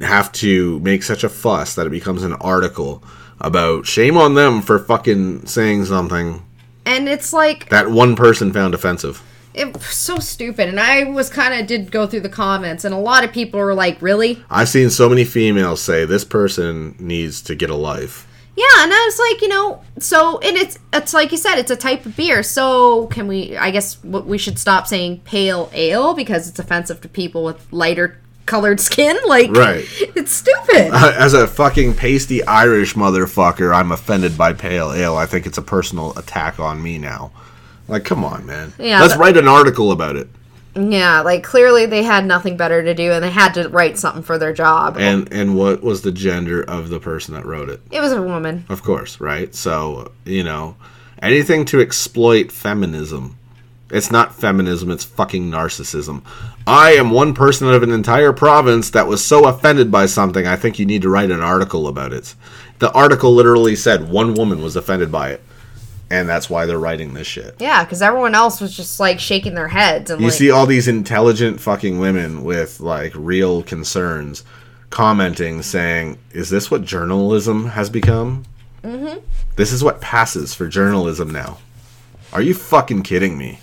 have to make such a fuss that it becomes an article about shame on them for fucking saying something And it's like that one person found offensive? It was so stupid. And I was kind of did go through the comments, and a lot of people were like, "Really?" I've seen so many females say this person needs to get a life. Yeah, and I was like, you know, so and it's it's like you said, it's a type of beer. So can we? I guess we should stop saying pale ale because it's offensive to people with lighter colored skin. Like, Right. It's stupid. As a fucking pasty Irish motherfucker, I'm offended by pale ale. I think it's a personal attack on me now. Like, come on, man. Yeah, Let's but- write an article about it. yeah, like clearly they had nothing better to do, and they had to write something for their job. And and what was the gender of the person that wrote it? it was a woman. Of course, right? So, you know, anything to exploit feminism. It's not feminism, it's fucking narcissism. I am one person out of an entire province that was so offended by something, I think you need to write an article about it. The article literally said one woman was offended by it. And that's why they're writing this shit. Yeah, because everyone else was just like shaking their heads and You like, see all these intelligent fucking women with like real concerns commenting saying, "Is this what journalism has become? Mm-hmm. This is what passes for journalism now." Are you fucking kidding me?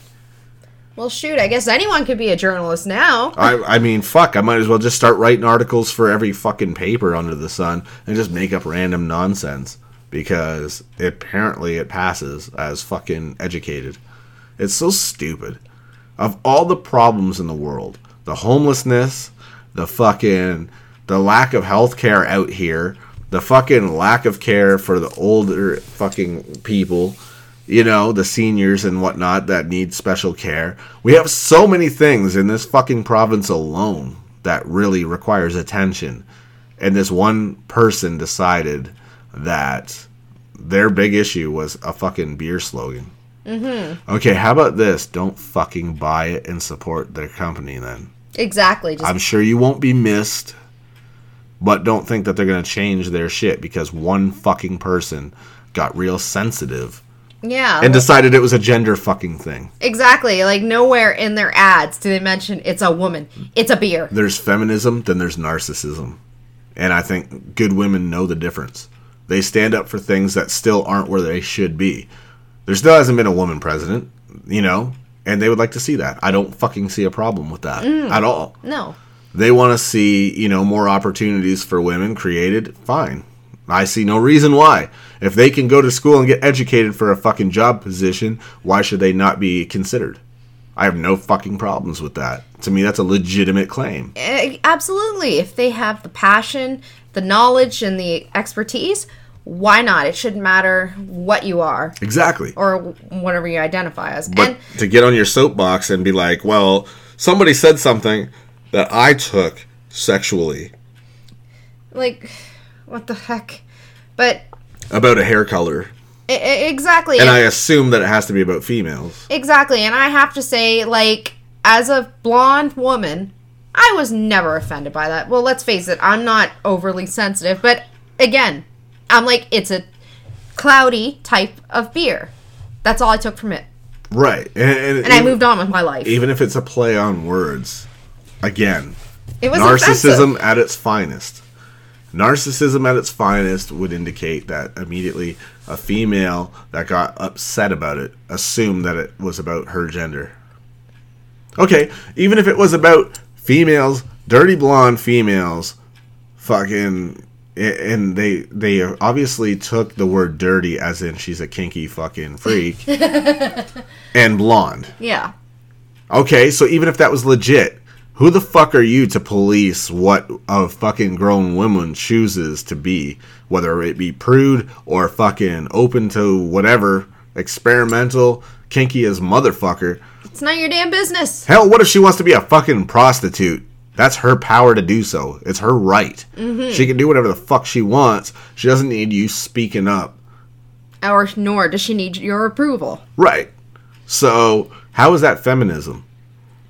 well, shoot, I guess anyone could be a journalist now. I I mean, fuck, I might as well just start writing articles for every fucking paper under the sun and just make up random nonsense because apparently it passes as fucking educated. It's so stupid. Of all the problems in the world, the homelessness, the fucking the lack of health care out here, the fucking lack of care for the older fucking people, you know, the seniors and whatnot that need special care. We have so many things in this fucking province alone that really requires attention. And this one person decided that their big issue was a fucking beer slogan. Mm-hmm. Okay, how about this? Don't fucking buy it and support their company then. Exactly. I'm sure you won't be missed, but don't think that they're going to change their shit because one fucking person got real sensitive yeah. and decided it was a gender fucking thing. Exactly. Like nowhere in their ads do they mention it's a woman. It's a beer. There's feminism, then there's narcissism. And I think good women know the difference. They stand up for things that still aren't where they should be. There still hasn't been a woman president, you know, and they would like to see that. I don't fucking see a problem with that at all. No. they want to see you know more opportunities for women created fine i see no reason why if they can go to school and get educated for a fucking job position why should they not be considered i have no fucking problems with that to me that's a legitimate claim Eh, Absolutely. If they have the passion, the knowledge, and the expertise, why not? It shouldn't matter what you are exactly or whatever you identify as. but and to get on your soapbox and be like well somebody said something that i took sexually like, what the heck? But about a hair color e- exactly. and and- i assume that it has to be about females Exactly. And I have to say, like, as a blonde woman, I was never offended by that. Well, let's face it, I'm not overly sensitive, but again, I'm like, it's a cloudy type of beer. That's all I took from it. right and, And I moved on with my life. even if it's a play on words again It was narcissism offensive. at its finest narcissism at its finest would indicate that immediately a female that got upset about it assumed that it was about her gender okay even if it was about females dirty blonde females fucking and they they obviously took the word dirty as in she's a kinky fucking freak and blonde Yeah. Okay, so even if that was legit, Who the fuck are you to police what a fucking grown woman chooses to be? Whether it be prude or fucking open to whatever, experimental, kinky as motherfucker. It's not your damn business. Hell, what if she wants to be a fucking prostitute? That's her power to do so. It's her right. Mm-hmm. She can do whatever the fuck she wants. She doesn't need you speaking up. Or nor does she need your approval. Right. So, how is that feminism?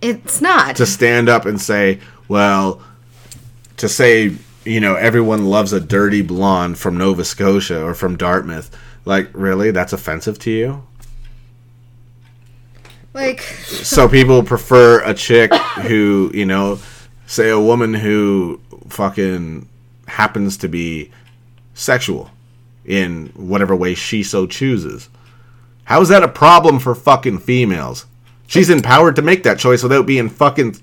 It's not. To stand up and say, well, to say, you know, everyone loves a dirty blonde from Nova Scotia or from Dartmouth. Like, really? That's offensive to you? like, so people prefer a chick who, you know, say a woman who fucking happens to be sexual in whatever way she so chooses. How is that a problem for fucking females? She's empowered to make that choice without being fucking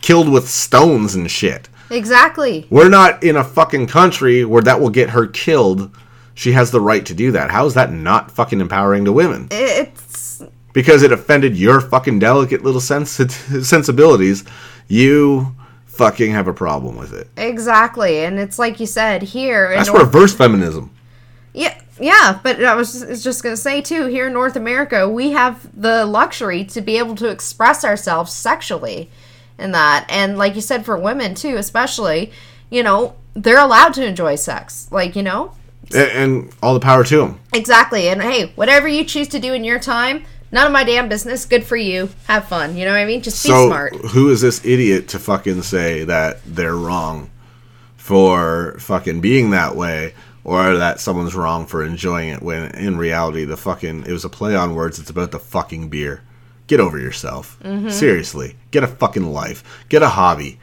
killed with stones and shit. exactly. We're not in a fucking country where that will get her killed. She has the right to do that. How is that not fucking empowering to women? It's because it offended your fucking delicate little sensi- sensibilities, you fucking have a problem with it. exactly, and it's like you said here. in That's North- reverse feminism. Yeah, yeah, but I was just gonna say too. Here in North America, we have the luxury to be able to express ourselves sexually, in that, and like you said, for women too, especially, you know, they're allowed to enjoy sex. Like you know, A- And, all the power to them. exactly. And hey, whatever you choose to do in your time, none of my damn business. Good for you. Have fun. You know what I mean? Just be So smart. who is this idiot to fucking say that they're wrong for fucking being that way? Or that someone's wrong for enjoying it when in reality the fucking it was a play on words. It's about the fucking beer. Get over yourself. Mm-hmm. Seriously, get a fucking life. Get a hobby.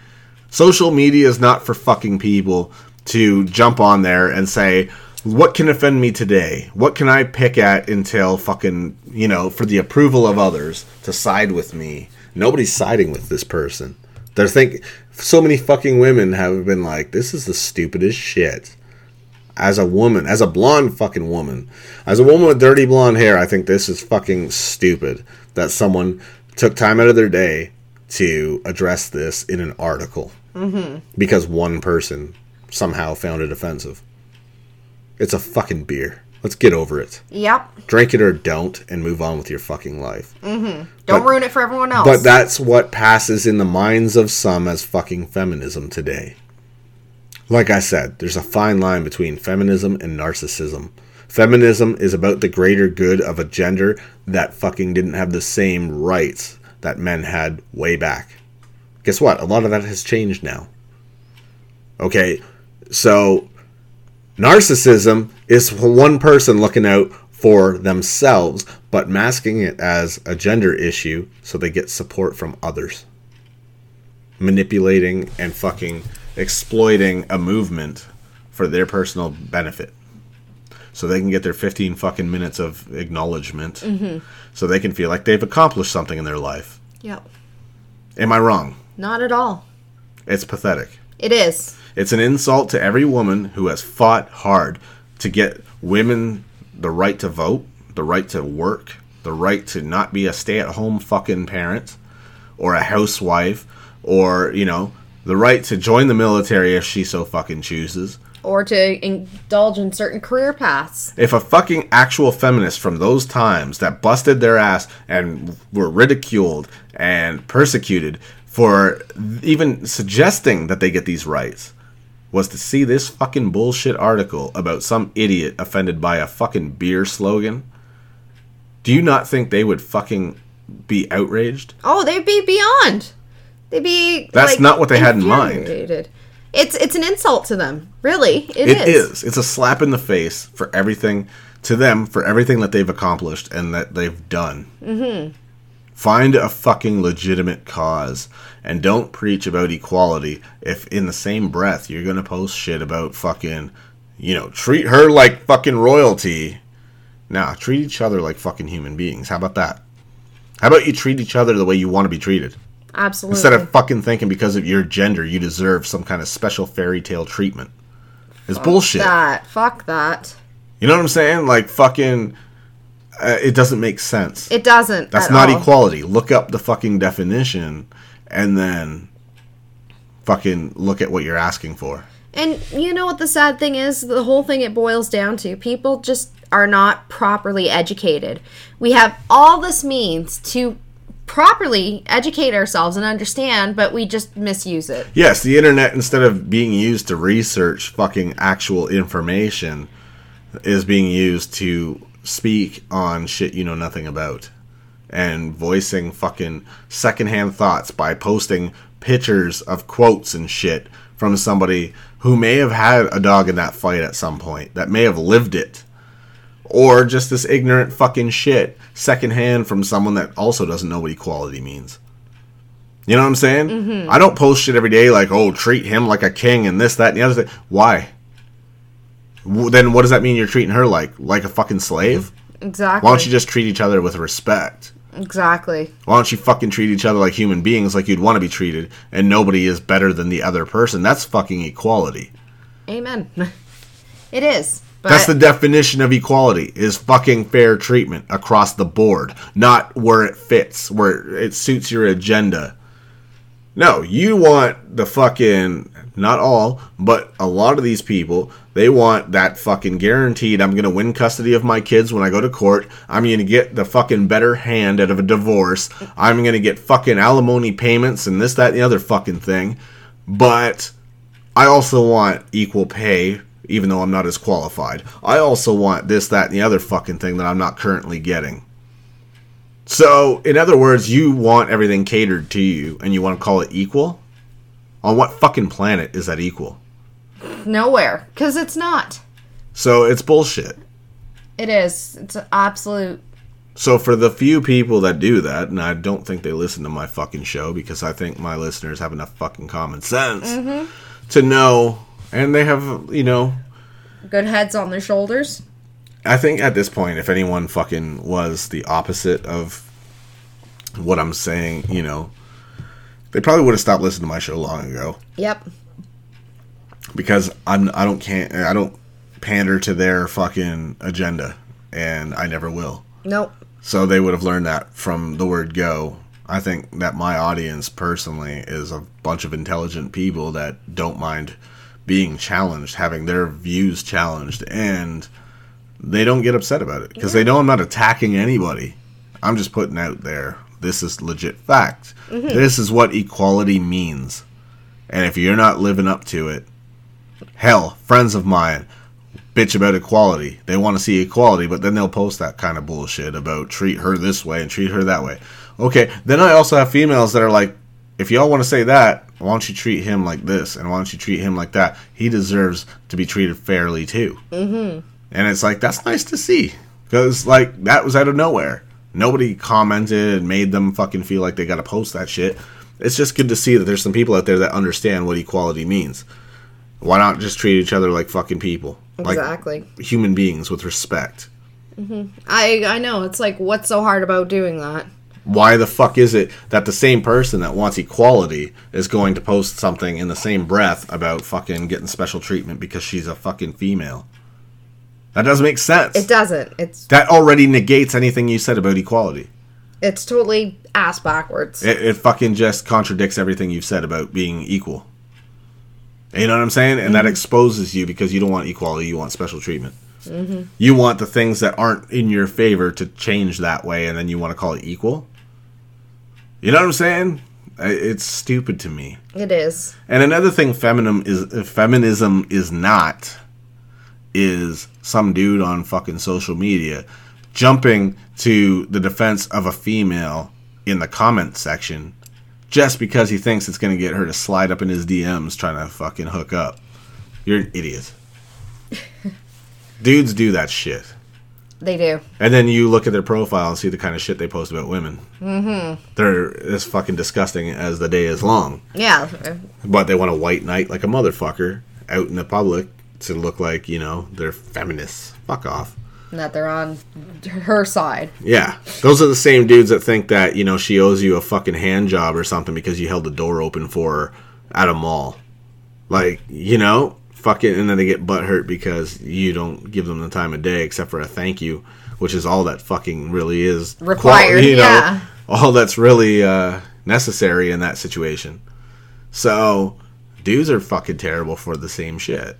Social media is not for fucking people to jump on there and say, what can offend me today? What can I pick at until fucking, you know, for the approval of others to side with me? Nobody's siding with this person. They're think so many fucking women have been like, this is the stupidest shit. As a woman, as a blonde fucking woman, as a woman with dirty blonde hair, I think this is fucking stupid that someone took time out of their day to address this in an article mm-hmm. because one person somehow found it offensive. It's a fucking beer. Let's get over it. Yep. Drink it or don't and move on with your fucking life. Mm-hmm. Don't But- ruin it for everyone else. But that's what passes in the minds of some as fucking feminism today. Like I said, there's a fine line between feminism and narcissism. Feminism is about the greater good of a gender that fucking didn't have the same rights that men had way back. Guess what? A lot of that has changed now. Okay, so narcissism is one person looking out for themselves, but masking it as a gender issue so they get support from others. Manipulating and fucking exploiting a movement for their personal benefit. So they can get their 15 fucking minutes of acknowledgment. Mm-hmm. So they can feel like they've accomplished something in their life. yep. Am I wrong? Not at all. It's pathetic. It is. It's an insult to every woman who has fought hard to get women the right to vote, the right to work, the right to not be a stay at home fucking parent or a housewife or, you know, the right to join the military if she so fucking chooses. Or to indulge in certain career paths. If a fucking actual feminist from those times that busted their ass and were ridiculed and persecuted for even suggesting that they get these rights was to see this fucking bullshit article about some idiot offended by a fucking beer slogan, do you not think they would fucking be outraged? Oh, they'd be beyond. They'd be. That's like, not what they had in mind. It's it's an insult to them. Really, It is. It's a slap in the face for everything to them for everything that they've accomplished and that they've done. Mm-hmm. Find a fucking legitimate cause and don't preach about equality if in the same breath you're gonna post shit about fucking, you know, treat her like fucking royalty. Nah, treat each other like fucking human beings. How about that? How about you treat each other the way you want to be treated? Absolutely. Instead of fucking thinking because of your gender you deserve some kind of special fairy tale treatment. It's bullshit. that. Fuck that. You know what I'm saying? Like fucking, uh, it doesn't make sense. It doesn't. That's at not all. equality. Look up the fucking definition, and then fucking look at what you're asking for. And you know what the sad thing is? The whole thing it boils down to people just are not properly educated. We have all this means to properly educate ourselves and understand, but we just misuse it. Yes, the internet instead of being used to research fucking actual information is being used to speak on shit you know nothing about and voicing fucking secondhand thoughts by posting pictures of quotes and shit from somebody who may have had a dog in that fight at some point, that may have lived it. Or just this ignorant fucking shit secondhand from someone that also doesn't know what equality means. You know what I'm saying? Mm-hmm. I don't post shit every day like, oh, treat him like a king and this, that, and the other thing. Why? Then what does that mean you're treating her like? Like a fucking slave? Exactly. Why don't you just treat each other with respect? Exactly. Why don't you fucking treat each other like human beings, like you'd want to be treated, and nobody is better than the other person? That's fucking equality. Amen. It is. But That's the definition of equality: is fucking fair treatment across the board, not where it fits, where it suits your agenda. No, you want the fucking not all, but a lot of these people, they want that fucking guaranteed I'm going to win custody of my kids when I go to court. I'm going to get the fucking better hand out of a divorce. I'm going to get fucking alimony payments and this that and the other fucking thing. But I also want equal pay even though I'm not as qualified. I also want this that and the other fucking thing that I'm not currently getting. So, in other words, you want everything catered to you and you want to call it equal? On what fucking planet is that equal? nowhere. Because it's not. So, it's bullshit. It is. It's absolute. So, for the few people that do that, and I don't think they listen to my fucking show because I think my listeners have enough fucking common sense mm-hmm. to know, and they have, you know, Good heads on their shoulders. I think at this point, if anyone fucking was the opposite of what I'm saying, you know, they probably would have stopped listening to my show long ago Yep. because I'm I don't can't I don't pander to their fucking agenda, and I never will. Nope. So they would have learned that from the word go. I think that my audience personally is a bunch of intelligent people that don't mind being challenged, having their views challenged, and they don't get upset about it because they know I'm not attacking anybody. I'm just putting out there this is legit fact. This is what equality means. And if you're not living up to it, hell, friends of mine bitch about equality. They want to see equality, but then they'll post that kind of bullshit about treat her this way and treat her that way. Okay, then I also have females that are like, if y'all want to say that, why don't you treat him like this and why don't you treat him like that? He deserves to be treated fairly too. Mm-hmm. And it's like that's nice to see because like that was out of nowhere. Nobody commented and made them fucking feel like they got to post that shit. It's just good to see that there's some people out there that understand what equality means. Why not just treat each other like fucking people? Like human beings with respect. Mm-hmm. I I know. It's like, what's so hard about doing that? Why the fuck is it that the same person that wants equality is going to post something in the same breath about fucking getting special treatment because she's a fucking female? That doesn't make sense. It doesn't. It's that already negates anything you said about equality. it's totally ass backwards. It, it fucking just contradicts everything you've said about being equal. You know what I'm saying? And that mm-hmm. exposes you because you don't want equality, you want special treatment. Mm-hmm. You want the things that aren't in your favor to change that way, and then you want to call it equal. You know what I'm saying? It's stupid to me. It is. And another thing feminism is feminism is not is some dude on fucking social media jumping to the defense of a female in the comment section just because he thinks it's going to get her to slide up in his DMs trying to fucking hook up. You're an idiot. Dudes do that shit. They do. And then you look at their profile and see the kind of shit they post about women. Mm-hmm. They're as fucking disgusting as the day is long. Yeah. But they want a white knight like a motherfucker out in the public to look like, you know, they're feminists. Fuck off. And That they're on her side. Yeah. Those are the same dudes that think that, you know, she owes you a fucking hand job or something because you held the door open for her at a mall. Like, you know, fucking, and then they get butthurt because you don't give them the time of day except for a thank you, which is all that fucking really is Required, You yeah. all that's really uh, necessary in that situation. So dudes are fucking terrible for the same shit.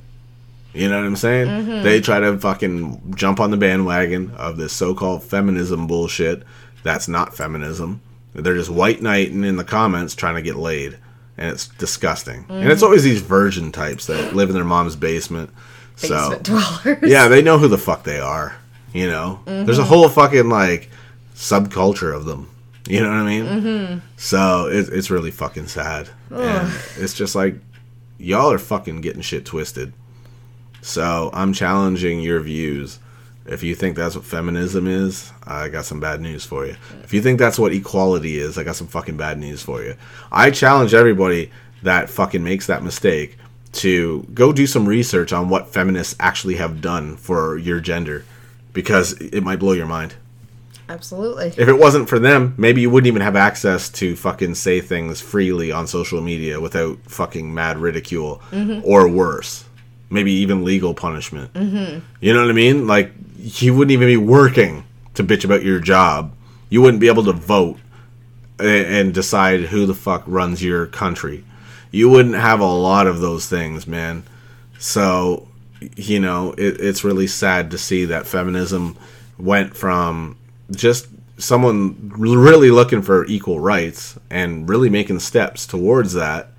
You know what I'm saying? Mm-hmm. They try to fucking jump on the bandwagon of this so-called feminism bullshit. That's not feminism. They're just white knighting in the comments trying to get laid, and it's disgusting. And it's mm. always these virgin types that live in their mom's basement. Basement so dwellers. yeah, they know who the fuck they are. You know, there's a mm-hmm. whole fucking like subculture of them. You know what I mean? Mm-hmm. So it, it's really fucking sad, and it's just like y'all are fucking getting shit twisted. So I'm challenging your views. If you think that's what feminism is, I got some bad news for you. If you think that's what equality is, I got some fucking bad news for you. I challenge everybody that fucking makes that mistake to go do some research on what feminists actually have done for your gender because it might blow your mind. Absolutely. If it wasn't for them, maybe you wouldn't even have access to fucking say things freely on social media without fucking mad ridicule mm-hmm. or worse. Maybe even legal punishment. Mm-hmm. You know what I mean? Like, you wouldn't even be working to bitch about your job. You wouldn't be able to vote and decide who the fuck runs your country. You wouldn't have a lot of those things, man. So, you know, it, it's really sad to see that feminism went from just someone really looking for equal rights and really making steps towards that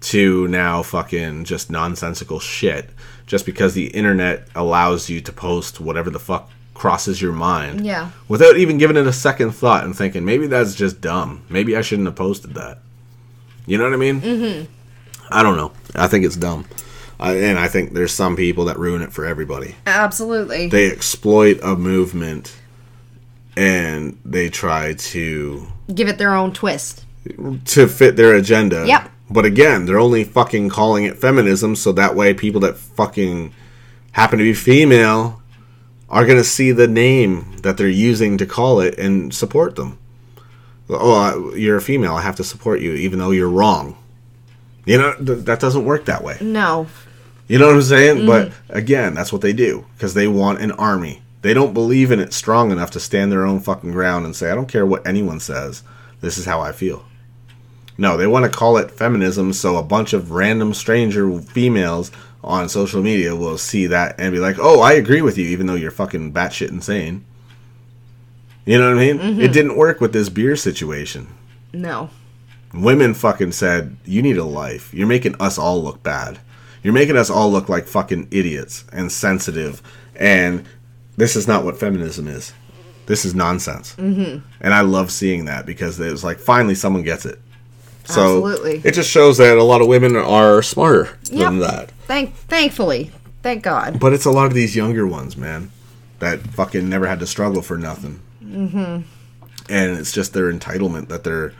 to now fucking just nonsensical shit just because the internet allows you to post whatever the fuck crosses your mind Yeah. without even giving it a second thought and thinking maybe that's just dumb maybe i shouldn't have posted that you know what i mean mm-hmm. i don't know i think it's dumb I, and i think there's some people that ruin it for everybody Absolutely. they exploit a movement and they try to Give it their own twist. to fit their agenda. Yep. But again, they're only fucking calling it feminism so that way people that fucking happen to be female are going to see the name that they're using to call it and support them. Oh, uh, you're a female. I have to support you even though you're wrong. You know, th- that doesn't work that way. No. You know what I'm saying? Mm-hmm. But again, that's what they do because they want an army. They don't believe in it strong enough to stand their own fucking ground and say, I don't care what anyone says. This is how I feel. No, they want to call it feminism so a bunch of random stranger females on social media will see that and be like, oh, I agree with you, even though you're fucking batshit insane. You know what I mean? It didn't work with this beer situation No. women fucking said, "You need a life. You're making us all look bad. You're making us all look like fucking idiots and sensitive. And this is not what feminism is. This is nonsense." Mm-hmm. And I love seeing that because it was like finally someone gets it. So Absolutely. it just shows that a lot of women are smarter than that. Thank thankfully. Thank God. But it's a lot of these younger ones, man, that fucking never had to struggle for nothing. Mm-hmm. And it's just their entitlement that they're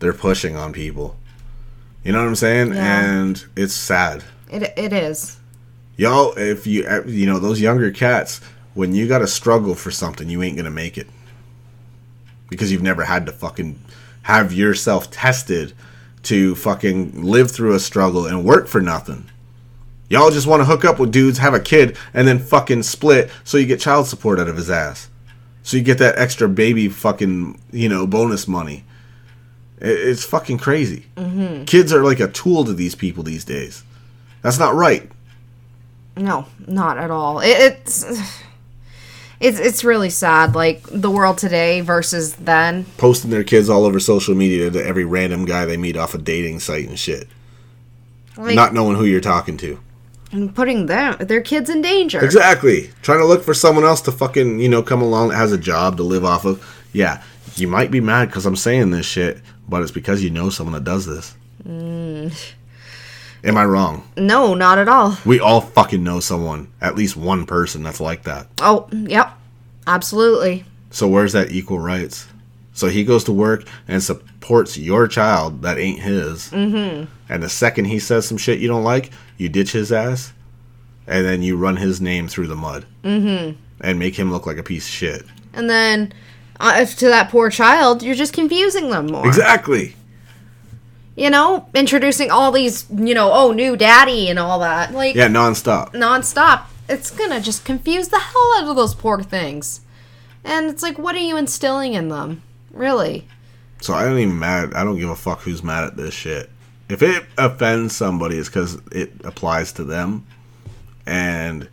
they're pushing on people. You know what I'm saying? Yeah. And it's sad. It it is. Y'all, if you uh, you know those younger cats, when you got to struggle for something, you ain't gonna make it because you've never had to fucking have yourself tested to fucking live through a struggle and work for nothing. Y'all just want to hook up with dudes, have a kid, and then fucking split so you get child support out of his ass. So you get that extra baby fucking, you know, bonus money. It's fucking crazy. Mm-hmm. Kids are like a tool to these people these days. That's not right. No, not at all. It's it's it's really sad. Like the world today versus then. posting their kids all over social media to every random guy they meet off a dating site and shit. Like Not knowing who you're talking to. and putting them their kids in danger. Exactly. Trying to look for someone else to fucking, you know, come along that has a job to live off of. Yeah, you might be mad because I'm saying this shit, but it's because you know someone that does this. Mm. Am I wrong? No, not at all. We all fucking know someone, at least one person that's like that. Oh, yep. Absolutely. So where's that equal rights? So he goes to work and supports your child that ain't his. Mm-hmm. And the second he says some shit you don't like, you ditch his ass, and then you run his name through the mud. Mm-hmm. And make him look like a piece of shit. And then uh, if to that poor child, you're just confusing them more. Exactly. You know, introducing all these, you know, oh, new daddy and all that. Like Yeah, nonstop. nonstop. It's gonna just confuse the hell out of those poor things. And it's like, what are you instilling in them? Really? So I don't even mad. I don't give a fuck who's mad at this shit. If it offends somebody, it's because it applies to them. And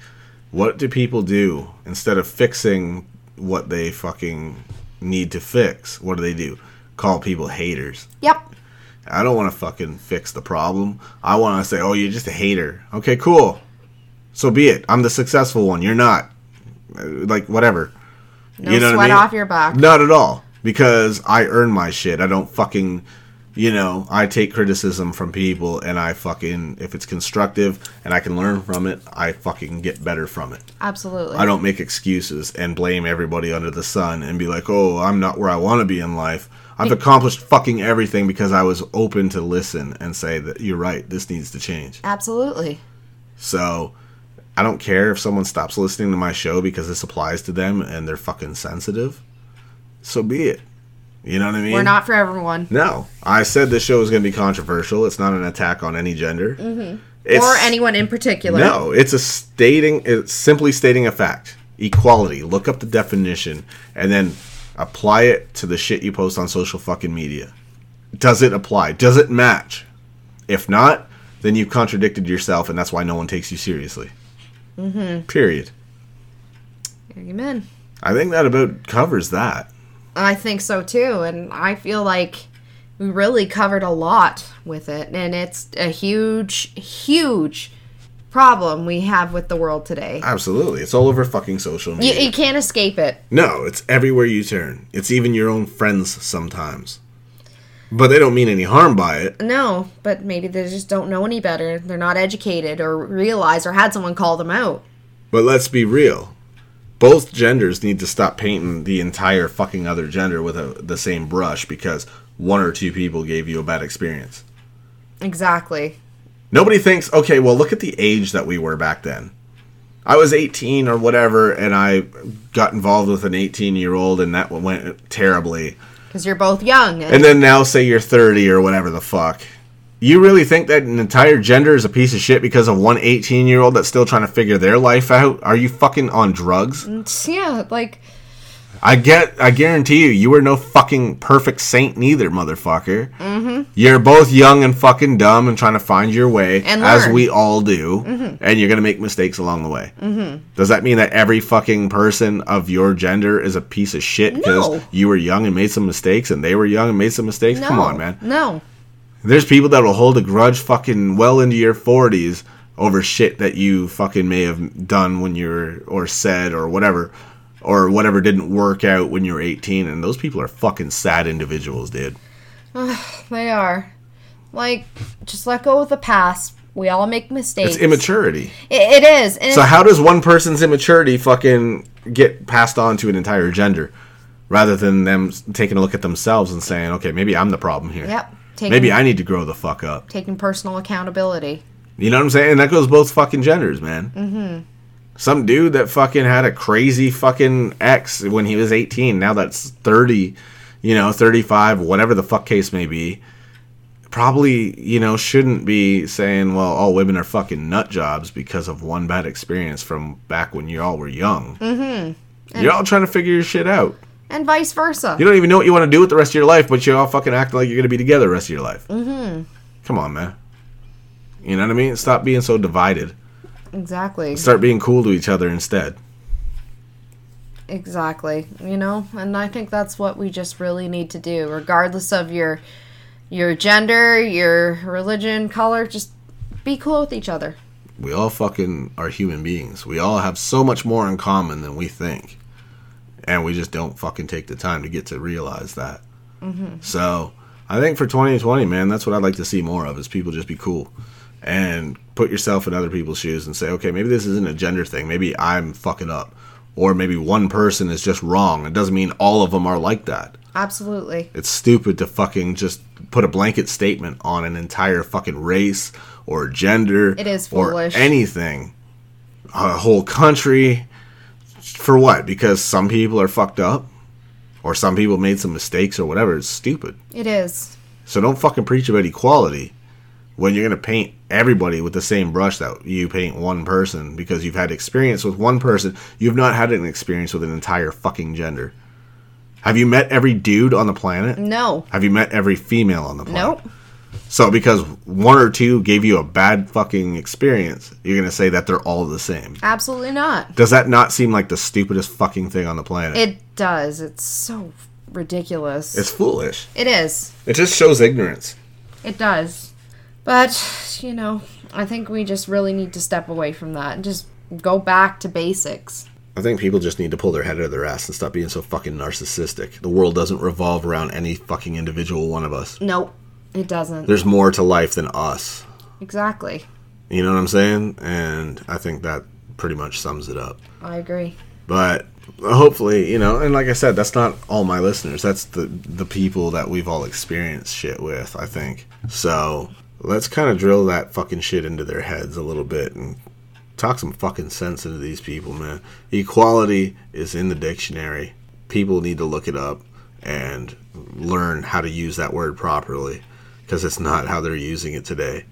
what do people do instead of fixing what they fucking need to fix? What do they do? Call people haters. Yep. I don't want to fucking fix the problem. I want to say, oh, you're just a hater. Okay, cool. So be it. I'm the successful one. You're not. Uh, Like, whatever. No You know what I sweat mean? off your back. Not at all. Because I earn my shit. I don't fucking, you know, I take criticism from people and I fucking, if it's constructive and I can learn from it, I fucking get better from it. Absolutely. I don't make excuses and blame everybody under the sun and be like, oh, I'm not where I want to be in life. I've accomplished fucking everything because I was open to listen and say that you're right, this needs to change. Absolutely. So I don't care if someone stops listening to my show because this applies to them and they're fucking sensitive. So be it. You know what I mean? We're not for everyone. No. I said this show is going to be controversial. It's not an attack on any gender. Mm-hmm. or anyone in particular. No, it's a stating. It's simply stating a fact. Equality. Look up the definition and then apply it to the shit you post on social fucking media. Does it apply? Does it match? If not, then you've contradicted yourself, and that's why no one takes you seriously. Mm-hmm. Period. Amen. I think that about covers that. I think so too, and I feel like we really covered a lot with it, and it's a huge, huge problem we have with the world today. Absolutely, it's all over fucking social You, media. you can't escape it. No, it's everywhere you turn. It's even your own friends sometimes. But they don't mean any harm by it. No, but maybe they just don't know any better. They're not educated or realize or had someone call them out. But let's be real. Both genders need to stop painting the entire fucking other gender with a, the same brush because one or two people gave you a bad experience. Exactly. Nobody thinks, okay, well, look at the age that we were back then. I was 18 or whatever, and I got involved with an 18 year old, and that went terribly. Because you're both young. And, And then now say you're 30 or whatever the fuck. You really think that an entire gender is a piece of shit because of one 18 year old that's still trying to figure their life out? Are you fucking on drugs? Mm, yeah, like, I get, I guarantee you, you were no fucking perfect saint neither, motherfucker. Mm-hmm. You're both young and fucking dumb and trying to find your way, And as we all do, and you're gonna make mistakes along the way. Mm-hmm. Does that mean that every fucking person of your gender is a piece of shit because No. you were young and made some mistakes, and they were young and made some mistakes? no. Come on, man. No. There's people that will hold a grudge fucking well into your 40s over shit that you fucking may have done when you're or said or whatever or whatever didn't work out when you were 18 and those people are fucking sad individuals, dude. They are. Like, just let go of the past. We all make mistakes. It's immaturity. It, it is. And So how does one person's immaturity fucking get passed on to an entire gender rather than them taking a look at themselves and saying, "Okay, maybe I'm the problem here. Yep. Taking, Maybe I need to grow the fuck up." taking personal accountability. You know what I'm saying? And that goes both fucking genders, man. Mm-hmm. Some dude that fucking had a crazy fucking ex when he was 18, now that's 30, you know, 35, whatever the fuck case may be, probably, you know, shouldn't be saying, well, all women are fucking nut jobs because of one bad experience from back when you all were young. Mm-hmm. You're all trying to figure your shit out. And vice versa. You don't even know what you want to do with the rest of your life, but you all fucking act like you're going to be together the rest of your life. Mm-hmm. Come on, man. You know what I mean? Stop being so divided. Exactly. Start being cool to each other instead. Exactly. You know, and I think that's what we just really need to do, regardless of your your gender, your religion, color. Just be cool with each other. We all fucking are human beings. We all have so much more in common than we think. And we just don't fucking take the time to get to realize that. Mm-hmm. So, I think for 2020, man, that's what I'd like to see more of is people just be cool and put yourself in other people's shoes and say, okay, maybe this isn't a gender thing. Maybe I'm fucking up. Or maybe one person is just wrong. It doesn't mean all of them are like that. Absolutely. It's stupid to fucking just put a blanket statement on an entire fucking race or gender. It is Or foolish. anything. A whole country. For what? Because some people are fucked up? Or some people made some mistakes or whatever. It's stupid. It is. So don't fucking preach about equality when you're going to paint everybody with the same brush that you paint one person because you've had experience with one person. You've not had an experience with an entire fucking gender. Have you met every dude on the planet? No. Have you met every female on the planet? Nope. So because one or two gave you a bad fucking experience, you're gonna say that they're all the same. Absolutely not. Does that not seem like the stupidest fucking thing on the planet? It does. It's so ridiculous. it's foolish. it is. It just shows ignorance. It does. But, you know, I think we just really need to step away from that and just go back to basics. I think people just need to pull their head out of their ass and stop being so fucking narcissistic. The world doesn't revolve around any fucking individual one of us. Nope, it doesn't. There's more to life than us. Exactly. You know what I'm saying? And I think that pretty much sums it up. I agree. But hopefully, you know, and like I said, that's not all my listeners. That's the the people that we've all experienced shit with, I think. So, let's kind of drill that fucking shit into their heads a little bit and talk some fucking sense into these people, man. Equality is in the dictionary. People need to look it up and learn how to use that word properly because it's not how they're using it today.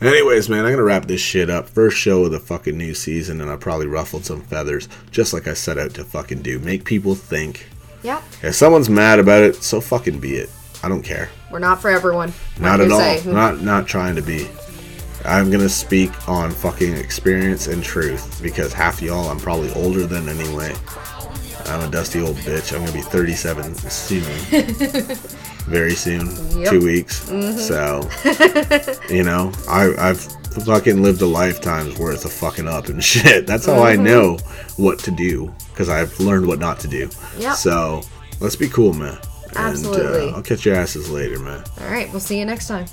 Anyways, man, I'm gonna wrap this shit up. First show of the fucking new season, and I probably ruffled some feathers, just like I set out to fucking do. Make people think. Yep. If someone's mad about it, so fucking be it. I don't care. We're not for everyone. Not at all. say. Not not trying to be. I'm gonna speak on fucking experience and truth because half y'all I'm probably older than anyway. I'm a dusty old bitch. I'm gonna be 37 soon. Very soon. Yep. Two weeks. Mm-hmm. So, you know, I, I've fucking lived a lifetime's worth of fucking up and shit. That's how I mm-hmm. know what to do because I've learned what not to do. Yep. So, let's be cool, man. Absolutely. And uh, I'll catch your asses later, man. All right, we'll see you next time.